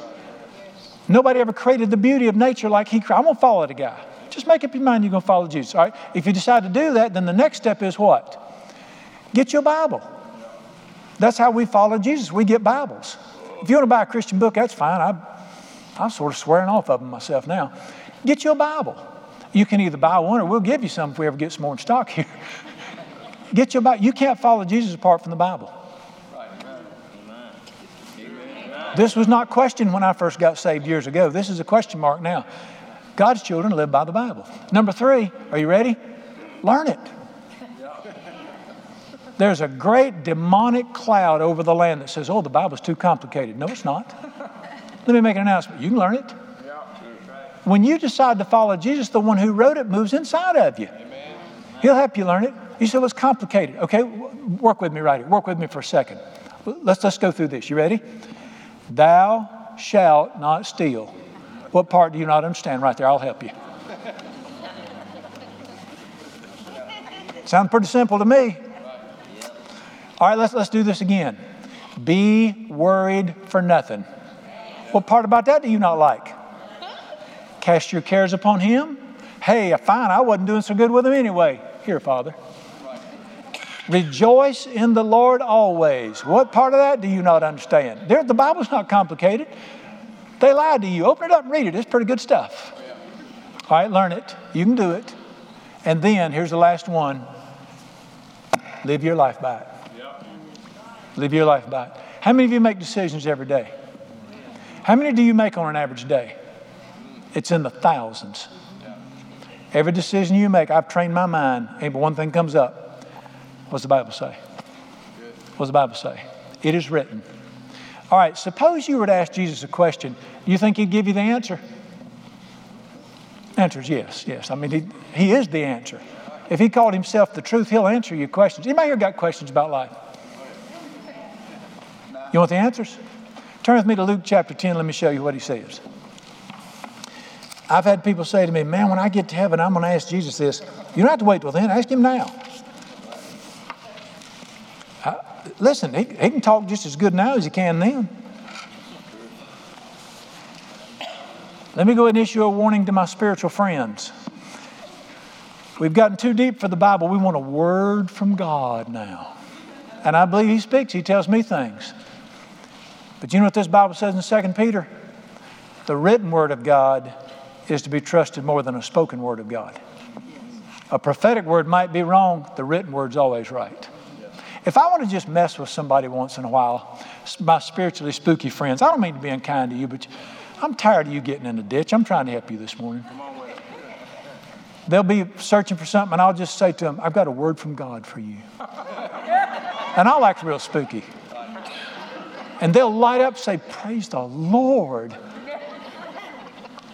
Nobody ever created the beauty of nature like he created. I'm going to follow the guy. Just make up your mind you're going to follow Jesus. All right? If you decide to do that, then the next step is what? Get your Bible. That's how we follow Jesus. We get Bibles. If you want to buy a Christian book, that's fine. I, I'm sort of swearing off of them myself now. Get your Bible. You can either buy one or we'll give you some if we ever get some more in stock here. get your Bible. You can't follow Jesus apart from the Bible. This was not questioned when I first got saved years ago. This is a question mark now. God's children live by the Bible. Number three, are you ready? Learn it. There's a great demonic cloud over the land that says, oh, the Bible's too complicated. No, it's not. Let me make an announcement. You can learn it. When you decide to follow Jesus, the one who wrote it moves inside of you. He'll help you learn it. You say, well, it's complicated. Okay, work with me right here. Work with me for a second. Let's, let's go through this. You ready? Thou shalt not steal. What part do you not understand right there? I'll help you. Sounds pretty simple to me. All right, let's, let's do this again. Be worried for nothing. What part about that do you not like? Cast your cares upon Him. Hey, fine, I wasn't doing so good with Him anyway. Here, Father. Rejoice in the Lord always. What part of that do you not understand? There, the Bible's not complicated. They lied to you. Open it up and read it. It's pretty good stuff. All right, learn it. You can do it. And then, here's the last one live your life by it. Live your life by it. How many of you make decisions every day? How many do you make on an average day? It's in the thousands. Every decision you make, I've trained my mind, and one thing comes up. What's the Bible say? What's the Bible say? It is written. All right, suppose you were to ask Jesus a question. Do you think he'd give you the answer? Answer is yes, yes. I mean, he, he is the answer. If he called himself the truth, he'll answer your questions. Anybody here got questions about life? You want the answers? Turn with me to Luke chapter 10. Let me show you what he says. I've had people say to me, Man, when I get to heaven, I'm going to ask Jesus this. You don't have to wait till then, ask him now. Listen, he, he can talk just as good now as he can then. Let me go ahead and issue a warning to my spiritual friends. We've gotten too deep for the Bible. We want a word from God now. And I believe He speaks, He tells me things. But you know what this Bible says in 2 Peter? The written word of God is to be trusted more than a spoken word of God. A prophetic word might be wrong, the written word's always right. If I want to just mess with somebody once in a while, my spiritually spooky friends, I don't mean to be unkind to you, but I'm tired of you getting in the ditch. I'm trying to help you this morning. They'll be searching for something, and I'll just say to them, I've got a word from God for you. and I'll act real spooky. And they'll light up say, Praise the Lord.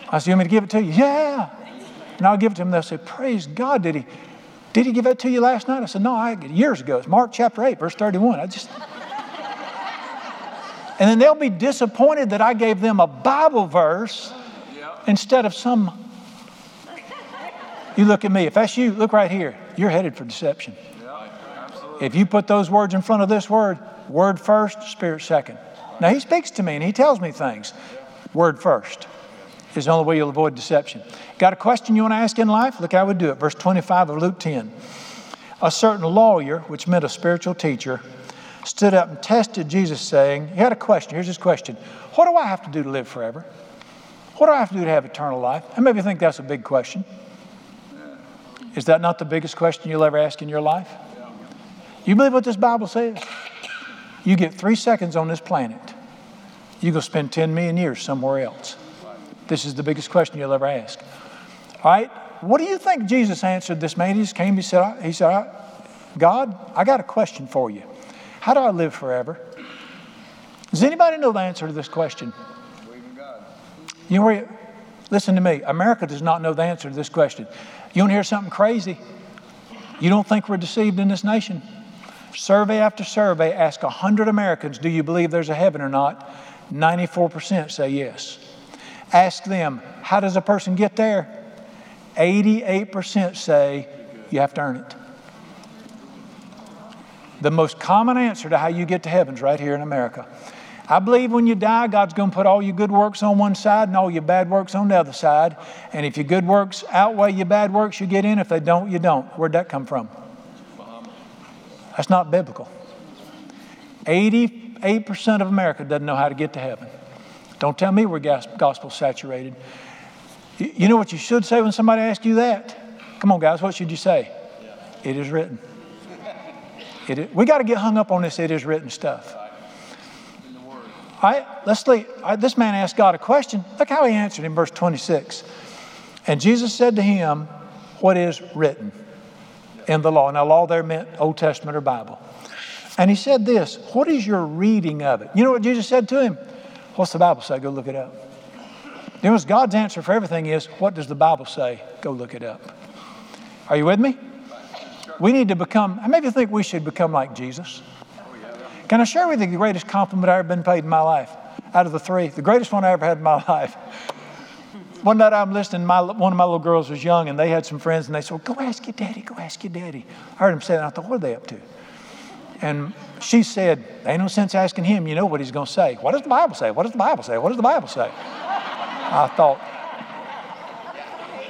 I say, You want me to give it to you? Yeah. And I'll give it to them. They'll say, Praise God. Did he? Did he give that to you last night? I said, No, I, years ago. It's Mark chapter 8, verse 31. I just. and then they'll be disappointed that I gave them a Bible verse instead of some You look at me. If that's you, look right here. You're headed for deception. If you put those words in front of this word, word first, spirit second. Now, he speaks to me and he tells me things. Word first is the only way you'll avoid deception. Got a question you want to ask in life? Look how would do it. Verse 25 of Luke 10. A certain lawyer, which meant a spiritual teacher, stood up and tested Jesus, saying, He had a question. Here's his question What do I have to do to live forever? What do I have to do to have eternal life? I maybe think that's a big question. Is that not the biggest question you'll ever ask in your life? You believe what this Bible says? You get three seconds on this planet, you go spend 10 million years somewhere else. This is the biggest question you'll ever ask. All right? What do you think Jesus answered this man? He just came, he said, he said God, I got a question for you. How do I live forever? Does anybody know the answer to this question? You know where, listen to me. America does not know the answer to this question. You want to hear something crazy? You don't think we're deceived in this nation? Survey after survey ask 100 Americans, do you believe there's a heaven or not? 94% say yes. Ask them, how does a person get there? 88% say you have to earn it. The most common answer to how you get to heaven is right here in America. I believe when you die, God's going to put all your good works on one side and all your bad works on the other side. And if your good works outweigh your bad works, you get in. If they don't, you don't. Where'd that come from? That's not biblical. 88% of America doesn't know how to get to heaven. Don't tell me we're gospel saturated. You know what you should say when somebody asks you that? Come on, guys, what should you say? It is written. It is, we got to get hung up on this it is written stuff. Right, let's leave. This man asked God a question. Look how he answered in verse 26. And Jesus said to him, What is written in the law? Now, law there meant Old Testament or Bible. And he said this What is your reading of it? You know what Jesus said to him? What's the Bible say? Go look it up. You know, God's answer for everything is, What does the Bible say? Go look it up. Are you with me? We need to become, I maybe think we should become like Jesus. Can I share with you the greatest compliment I ever been paid in my life? Out of the three, the greatest one I ever had in my life. One night I'm listening, my, one of my little girls was young and they had some friends and they said, Go ask your daddy, go ask your daddy. I heard him say that I thought, What are they up to? And she said, Ain't no sense asking him. You know what he's going to say. What does the Bible say? What does the Bible say? What does the Bible say? I thought,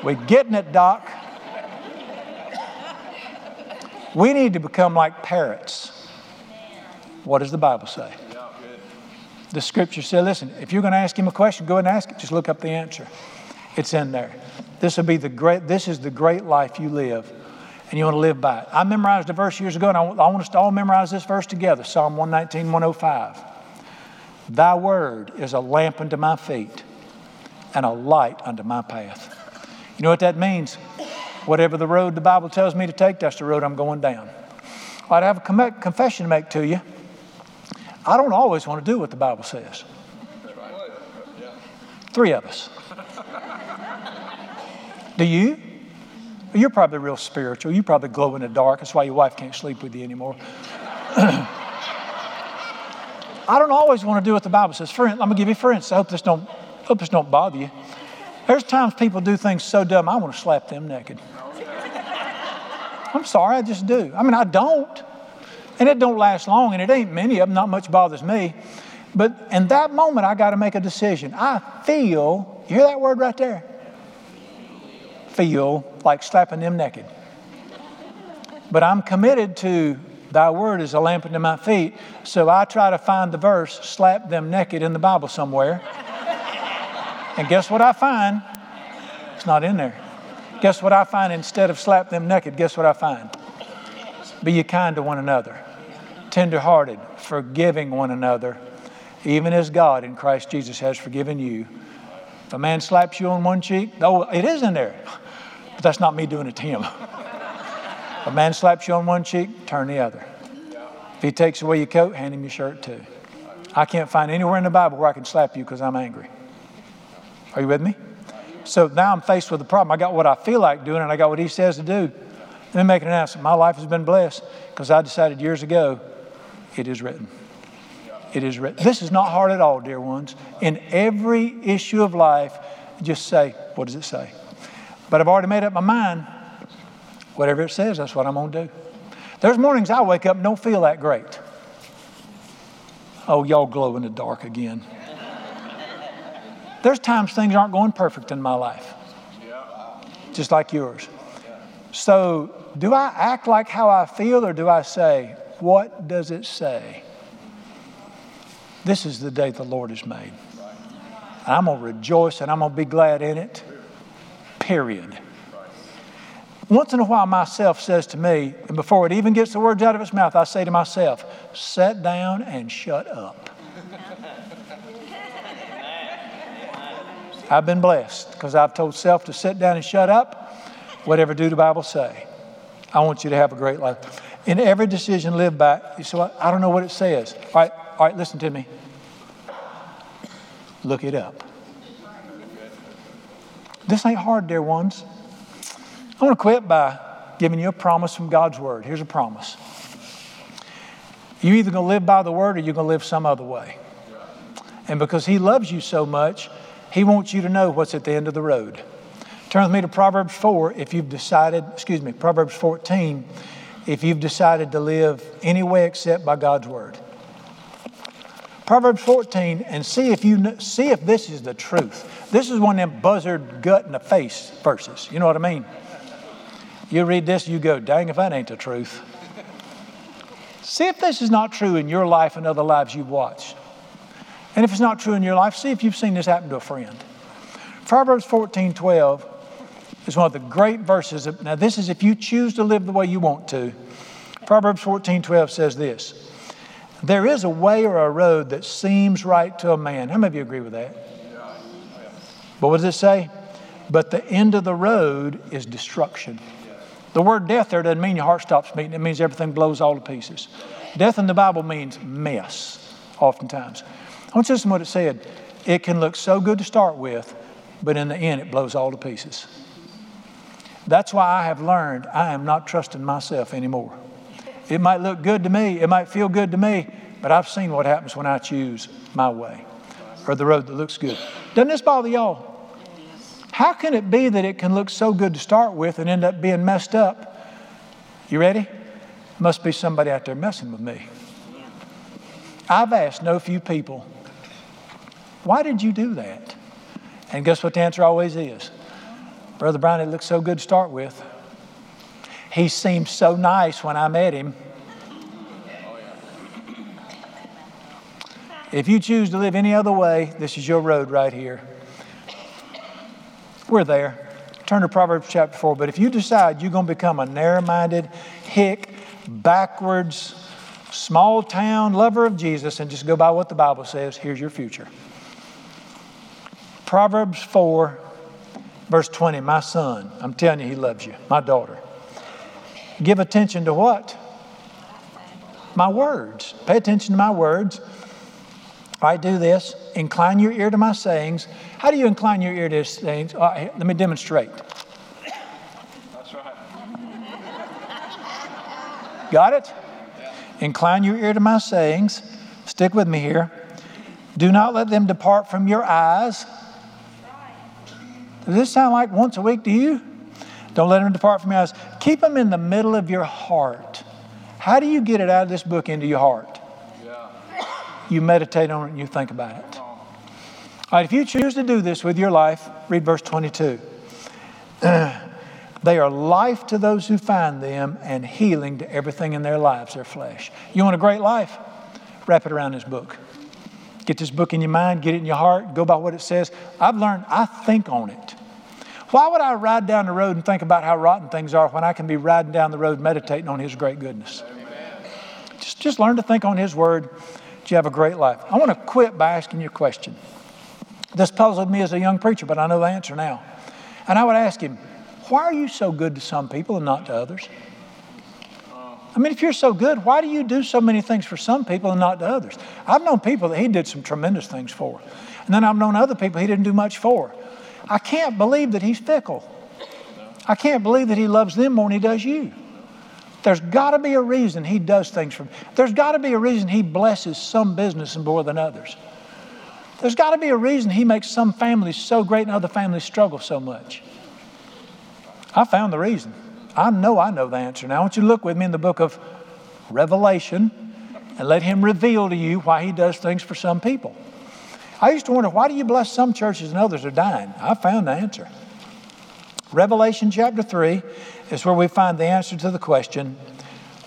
We're getting it, Doc. We need to become like parrots. What does the Bible say? The scripture said, listen, if you're going to ask him a question, go ahead and ask it. Just look up the answer. It's in there. This will be the great, this is the great life you live and you want to live by it. I memorized a verse years ago, and I, I want us to all memorize this verse together Psalm 119, 105. Thy word is a lamp unto my feet and a light unto my path. You know what that means? Whatever the road the Bible tells me to take, that's the road I'm going down. I'd have a confession to make to you. I don't always want to do what the Bible says. Three of us. Do you? You're probably real spiritual. You probably glow in the dark. That's why your wife can't sleep with you anymore. I don't always want to do what the Bible says. For, I'm gonna give you instance. I hope this don't hope this don't bother you. There's times people do things so dumb I want to slap them naked. I'm sorry, I just do. I mean, I don't. And it don't last long, and it ain't many of them, not much bothers me. But in that moment, I got to make a decision. I feel, you hear that word right there? Feel like slapping them naked. But I'm committed to thy word is a lamp unto my feet. So I try to find the verse, slap them naked in the Bible somewhere. and guess what I find? It's not in there. Guess what I find instead of slap them naked? Guess what I find? Be ye kind to one another, tenderhearted, forgiving one another, even as God in Christ Jesus has forgiven you. If a man slaps you on one cheek, oh, it is in there, that's not me doing it to him. a man slaps you on one cheek, turn the other. If he takes away your coat, hand him your shirt too. I can't find anywhere in the Bible where I can slap you because I'm angry. Are you with me? So now I'm faced with a problem. I got what I feel like doing, and I got what he says to do. Let me make an announcement. My life has been blessed because I decided years ago it is written. It is written. This is not hard at all, dear ones. In every issue of life, just say, what does it say? But I've already made up my mind. Whatever it says, that's what I'm going to do. There's mornings I wake up and don't feel that great. Oh, y'all glow in the dark again. There's times things aren't going perfect in my life, just like yours. So, do I act like how I feel or do I say, what does it say? This is the day the Lord has made. I'm going to rejoice and I'm going to be glad in it. Period. Once in a while, myself says to me, and before it even gets the words out of its mouth, I say to myself, sit down and shut up. I've been blessed because I've told self to sit down and shut up. Whatever do the Bible say. I want you to have a great life. In every decision, live by. You say, well, I don't know what it says. All right, all right, listen to me. Look it up. This ain't hard, dear ones. I want to quit by giving you a promise from God's Word. Here's a promise. You're either going to live by the Word or you're going to live some other way. And because He loves you so much, He wants you to know what's at the end of the road. Turn with me to Proverbs 4 if you've decided, excuse me, Proverbs 14 if you've decided to live any way except by God's Word. Proverbs 14 and see if you see if this is the truth. This is one of them buzzard gut in the face verses. You know what I mean? You read this, you go, dang if that ain't the truth. See if this is not true in your life and other lives you've watched. And if it's not true in your life, see if you've seen this happen to a friend. Proverbs 14 12 is one of the great verses. Of, now, this is if you choose to live the way you want to. Proverbs 14 12 says this There is a way or a road that seems right to a man. How many of you agree with that? But what does it say? But the end of the road is destruction. The word death there doesn't mean your heart stops beating, it means everything blows all to pieces. Death in the Bible means mess, oftentimes. I want you to listen to what it said. It can look so good to start with, but in the end, it blows all to pieces. That's why I have learned I am not trusting myself anymore. It might look good to me, it might feel good to me, but I've seen what happens when I choose my way or the road that looks good. Doesn't this bother y'all? How can it be that it can look so good to start with and end up being messed up? You ready? Must be somebody out there messing with me. I've asked no few people, why did you do that? And guess what the answer always is? Brother Brian, it looks so good to start with. He seemed so nice when I met him. If you choose to live any other way, this is your road right here. We're there. Turn to Proverbs chapter 4. But if you decide you're going to become a narrow minded, hick, backwards, small town lover of Jesus and just go by what the Bible says, here's your future. Proverbs 4, Verse 20, my son, I'm telling you, he loves you. My daughter. Give attention to what? My words. Pay attention to my words. I do this. Incline your ear to my sayings. How do you incline your ear to his sayings? Let me demonstrate. That's right. Got it? Incline your ear to my sayings. Stick with me here. Do not let them depart from your eyes. Does this sound like once a week to you? Don't let them depart from your eyes. Keep them in the middle of your heart. How do you get it out of this book into your heart? Yeah. You meditate on it and you think about it. All right, if you choose to do this with your life, read verse 22. they are life to those who find them and healing to everything in their lives, their flesh. You want a great life? Wrap it around this book. Get this book in your mind, get it in your heart, go by what it says. I've learned, I think on it. Why would I ride down the road and think about how rotten things are when I can be riding down the road meditating on His great goodness? Just, just learn to think on His word. You have a great life. I want to quit by asking you a question. This puzzled me as a young preacher, but I know the answer now. And I would ask him, why are you so good to some people and not to others? I mean, if you're so good, why do you do so many things for some people and not to others? I've known people that he did some tremendous things for. And then I've known other people he didn't do much for. I can't believe that he's fickle. I can't believe that he loves them more than he does you. There's got to be a reason he does things for. There's got to be a reason he blesses some business more than others. There's got to be a reason he makes some families so great and other families struggle so much. I found the reason. I know I know the answer. Now I want you to look with me in the book of Revelation and let Him reveal to you why He does things for some people. I used to wonder, why do you bless some churches and others are dying? I found the answer. Revelation chapter 3 is where we find the answer to the question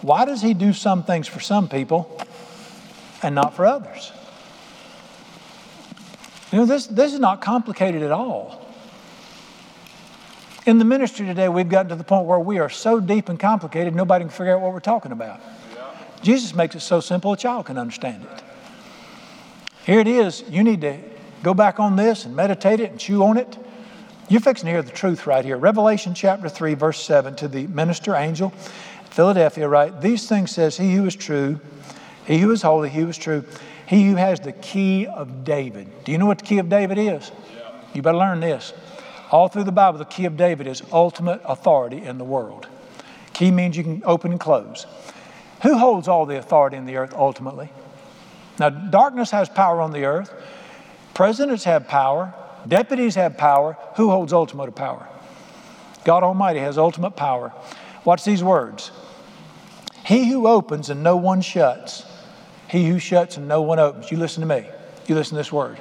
why does He do some things for some people and not for others? You know, this, this is not complicated at all. In the ministry today, we've gotten to the point where we are so deep and complicated, nobody can figure out what we're talking about. Jesus makes it so simple a child can understand it. Here it is. You need to go back on this and meditate it and chew on it. You're fixing to hear the truth right here. Revelation chapter 3, verse 7 to the minister angel, Philadelphia, right? These things says, He who is true, he who is holy, he who is true, he who has the key of David. Do you know what the key of David is? Yeah. You better learn this. All through the Bible, the key of David is ultimate authority in the world. Key means you can open and close. Who holds all the authority in the earth ultimately? Now, darkness has power on the earth. Presidents have power. Deputies have power. Who holds ultimate power? God Almighty has ultimate power. Watch these words He who opens and no one shuts, he who shuts and no one opens. You listen to me. You listen to this word.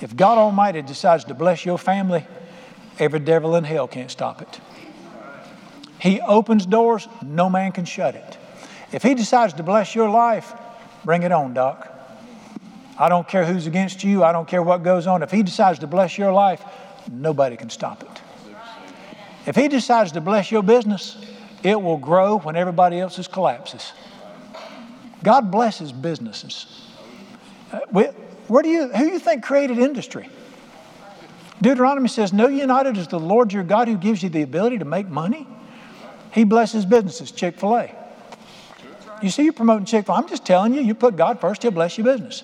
If God Almighty decides to bless your family, every devil in hell can't stop it. He opens doors, no man can shut it. If He decides to bless your life, bring it on, Doc. I don't care who's against you, I don't care what goes on. If He decides to bless your life, nobody can stop it. If He decides to bless your business, it will grow when everybody else's collapses. God blesses businesses. Uh, where do you, who do you think created industry? Deuteronomy says, Know united is the Lord your God who gives you the ability to make money. He blesses businesses, Chick fil A. You see, you're promoting Chick fil A. I'm just telling you, you put God first, He'll bless your business.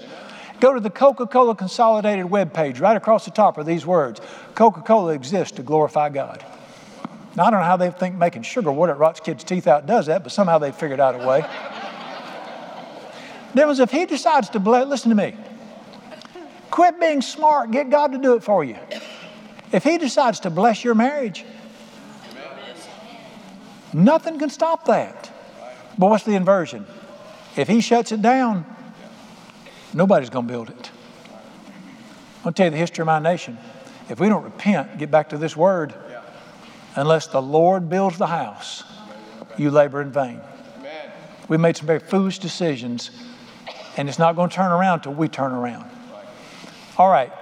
Go to the Coca Cola Consolidated web page. Right across the top are these words Coca Cola exists to glorify God. Now, I don't know how they think making sugar water that rots kids' teeth out does that, but somehow they figured out a way. There was if he decides to bless, listen to me. Quit being smart, get God to do it for you. If he decides to bless your marriage, nothing can stop that. But what's the inversion? If he shuts it down, nobody's going to build it. I'll tell you the history of my nation. If we don't repent, get back to this word, unless the Lord builds the house, you labor in vain. We made some very foolish decisions, and it's not going to turn around until we turn around. All right.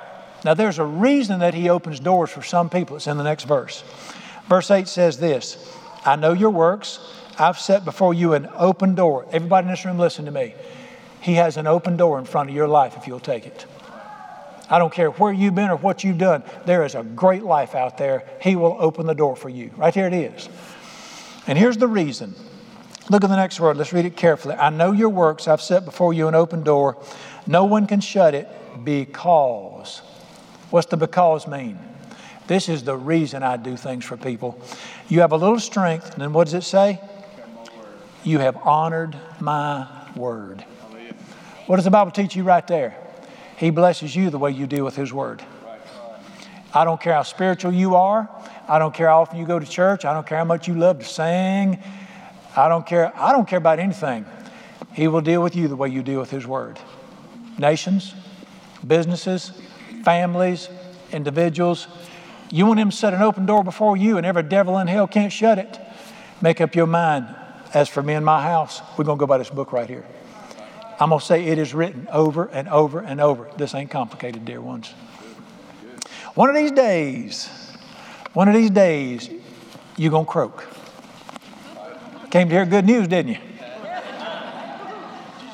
Now, there's a reason that he opens doors for some people. It's in the next verse. Verse 8 says this I know your works. I've set before you an open door. Everybody in this room, listen to me. He has an open door in front of your life if you'll take it. I don't care where you've been or what you've done, there is a great life out there. He will open the door for you. Right here it is. And here's the reason. Look at the next word. Let's read it carefully. I know your works. I've set before you an open door. No one can shut it because. What's the because mean? This is the reason I do things for people. You have a little strength, and then what does it say? You have honored my word. What does the Bible teach you right there? He blesses you the way you deal with His word. I don't care how spiritual you are. I don't care how often you go to church. I don't care how much you love to sing. I don't care. I don't care about anything. He will deal with you the way you deal with His word. Nations, businesses, families, individuals. You want Him to set an open door before you, and every devil in hell can't shut it. Make up your mind. As for me and my house, we're going to go by this book right here. I'm going to say it is written over and over and over. This ain't complicated, dear ones. One of these days, one of these days, you're going to croak. Came to hear good news, didn't you?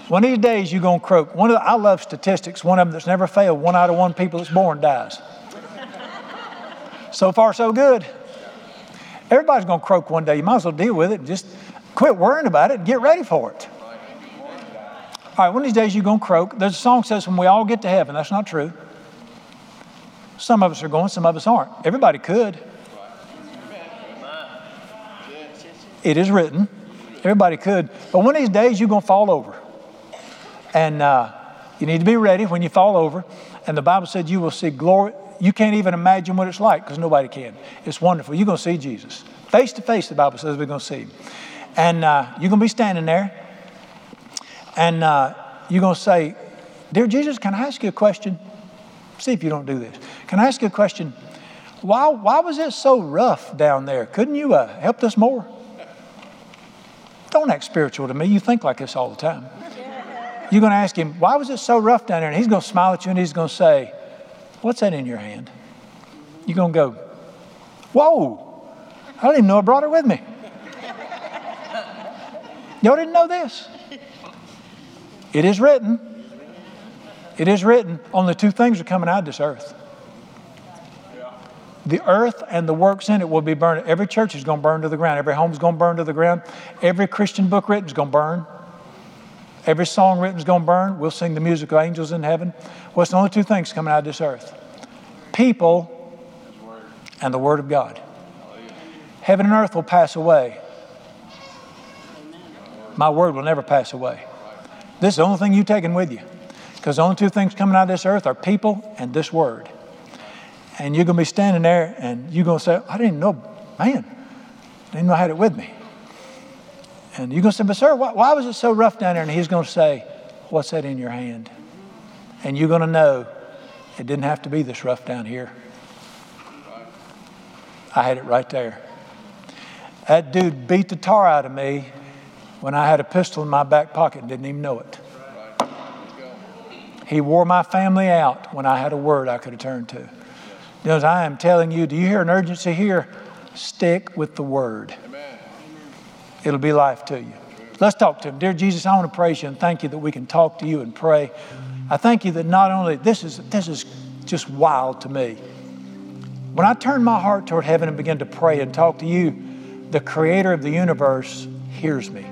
One of these days, you're going to croak. One of the, I love statistics. One of them that's never failed. One out of one people that's born dies. So far, so good. Everybody's going to croak one day. You might as well deal with it. And just Quit worrying about it and get ready for it. All right, one of these days you're going to croak. There's a song that says, when we all get to heaven. That's not true. Some of us are going, some of us aren't. Everybody could. It is written. Everybody could. But one of these days you're going to fall over. And uh, you need to be ready when you fall over. And the Bible said you will see glory. You can't even imagine what it's like because nobody can. It's wonderful. You're going to see Jesus. Face to face, the Bible says we're going to see him. And uh, you're going to be standing there, and uh, you're going to say, Dear Jesus, can I ask you a question? See if you don't do this. Can I ask you a question? Why, why was it so rough down there? Couldn't you uh, helped us more? Don't act spiritual to me. You think like this all the time. You're going to ask him, Why was it so rough down there? And he's going to smile at you and he's going to say, What's that in your hand? You're going to go, Whoa, I didn't even know I brought it with me. Y'all didn't know this? It is written. It is written. Only two things are coming out of this earth. The earth and the works in it will be burned. Every church is going to burn to the ground. Every home is going to burn to the ground. Every Christian book written is going to burn. Every song written is going to burn. We'll sing the music of angels in heaven. What's the only two things coming out of this earth? People and the Word of God. Heaven and earth will pass away. My word will never pass away. This is the only thing you're taking with you. Because the only two things coming out of this earth are people and this word. And you're going to be standing there and you're going to say, I didn't know, man, I didn't know I had it with me. And you're going to say, but sir, why, why was it so rough down there? And he's going to say, what's that in your hand? And you're going to know it didn't have to be this rough down here. I had it right there. That dude beat the tar out of me when I had a pistol in my back pocket and didn't even know it. He wore my family out when I had a word I could have turned to. Because I am telling you, do you hear an urgency here? Stick with the word. It'll be life to you. Let's talk to him. Dear Jesus, I want to praise you and thank you that we can talk to you and pray. I thank you that not only this is this is just wild to me. When I turn my heart toward heaven and begin to pray and talk to you, the creator of the universe hears me.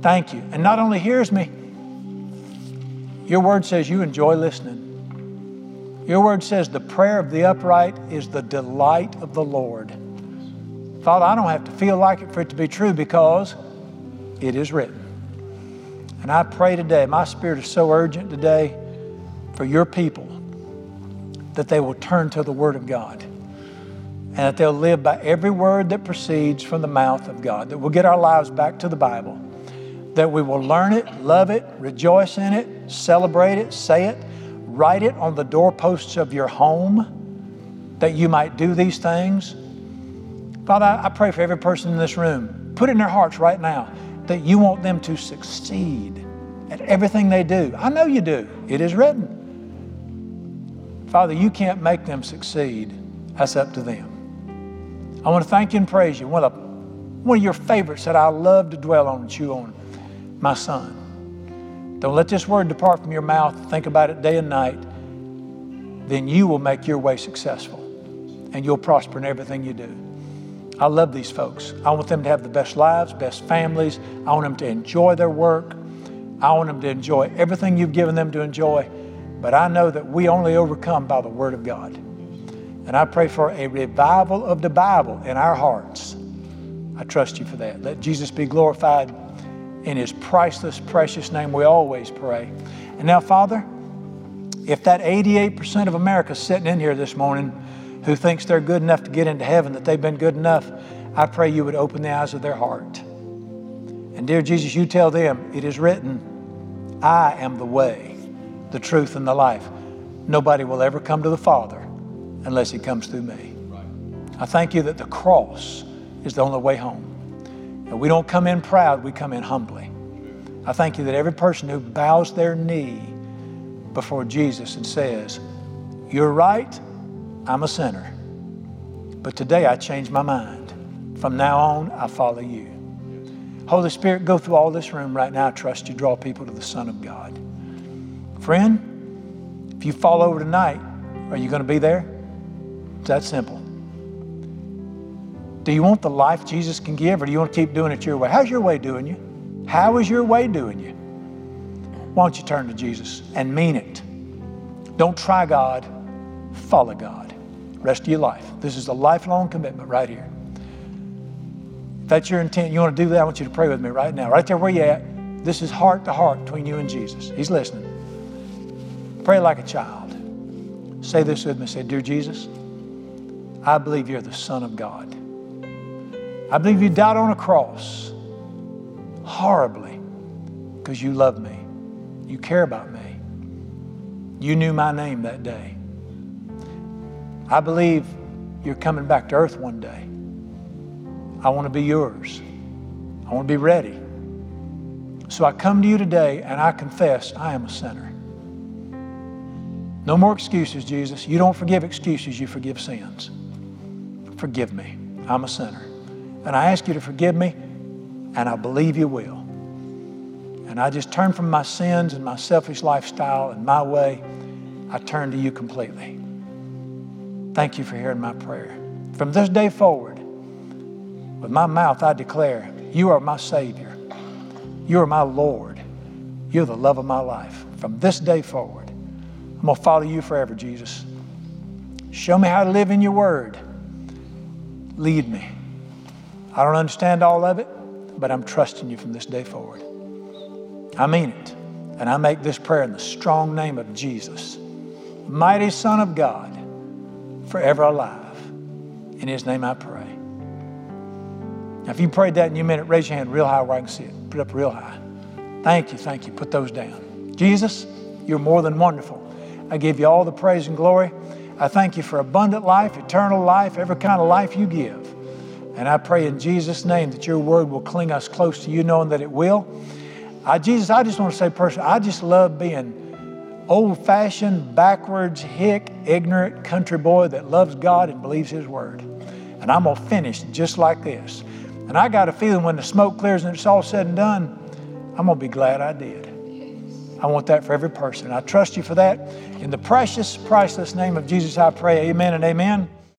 Thank you. And not only hears me, your word says you enjoy listening. Your word says the prayer of the upright is the delight of the Lord. Father, I don't have to feel like it for it to be true because it is written. And I pray today, my spirit is so urgent today for your people that they will turn to the Word of God and that they'll live by every word that proceeds from the mouth of God, that we'll get our lives back to the Bible, that we will learn it, love it, rejoice in it, celebrate it, say it, Write it on the doorposts of your home that you might do these things. Father, I pray for every person in this room. Put it in their hearts right now that you want them to succeed at everything they do. I know you do, it is written. Father, you can't make them succeed. That's up to them. I want to thank you and praise you. One of, one of your favorites that I love to dwell on and chew on, my son. Don't let this word depart from your mouth. Think about it day and night. Then you will make your way successful and you'll prosper in everything you do. I love these folks. I want them to have the best lives, best families. I want them to enjoy their work. I want them to enjoy everything you've given them to enjoy. But I know that we only overcome by the Word of God. And I pray for a revival of the Bible in our hearts. I trust you for that. Let Jesus be glorified. In his priceless, precious name, we always pray. And now, Father, if that 88% of America sitting in here this morning who thinks they're good enough to get into heaven, that they've been good enough, I pray you would open the eyes of their heart. And dear Jesus, you tell them, it is written, I am the way, the truth, and the life. Nobody will ever come to the Father unless he comes through me. I thank you that the cross is the only way home. And we don't come in proud, we come in humbly. I thank you that every person who bows their knee before Jesus and says, You're right, I'm a sinner. But today I change my mind. From now on, I follow you. Holy Spirit, go through all this room right now. I trust you draw people to the Son of God. Friend, if you fall over tonight, are you going to be there? It's that simple. Do you want the life Jesus can give, or do you want to keep doing it your way? How's your way doing you? How is your way doing you? Why don't you turn to Jesus and mean it? Don't try God, follow God. Rest of your life. This is a lifelong commitment right here. If that's your intent, you want to do that, I want you to pray with me right now. Right there where you're at. This is heart to heart between you and Jesus. He's listening. Pray like a child. Say this with me. Say, Dear Jesus, I believe you're the Son of God. I believe you died on a cross horribly because you love me. You care about me. You knew my name that day. I believe you're coming back to earth one day. I want to be yours. I want to be ready. So I come to you today and I confess I am a sinner. No more excuses, Jesus. You don't forgive excuses, you forgive sins. Forgive me. I'm a sinner. And I ask you to forgive me, and I believe you will. And I just turn from my sins and my selfish lifestyle and my way. I turn to you completely. Thank you for hearing my prayer. From this day forward, with my mouth I declare, You are my Savior. You are my Lord. You're the love of my life. From this day forward, I'm going to follow you forever, Jesus. Show me how to live in your word. Lead me. I don't understand all of it, but I'm trusting you from this day forward. I mean it. And I make this prayer in the strong name of Jesus, mighty Son of God, forever alive. In his name I pray. Now, if you prayed that and you meant it, raise your hand real high where I can see it. Put it up real high. Thank you, thank you. Put those down. Jesus, you're more than wonderful. I give you all the praise and glory. I thank you for abundant life, eternal life, every kind of life you give. And I pray in Jesus' name that your word will cling us close to you, knowing that it will. I, Jesus, I just want to say personally, I just love being old fashioned, backwards, hick, ignorant country boy that loves God and believes His word. And I'm going to finish just like this. And I got a feeling when the smoke clears and it's all said and done, I'm going to be glad I did. I want that for every person. I trust you for that. In the precious, priceless name of Jesus, I pray. Amen and amen.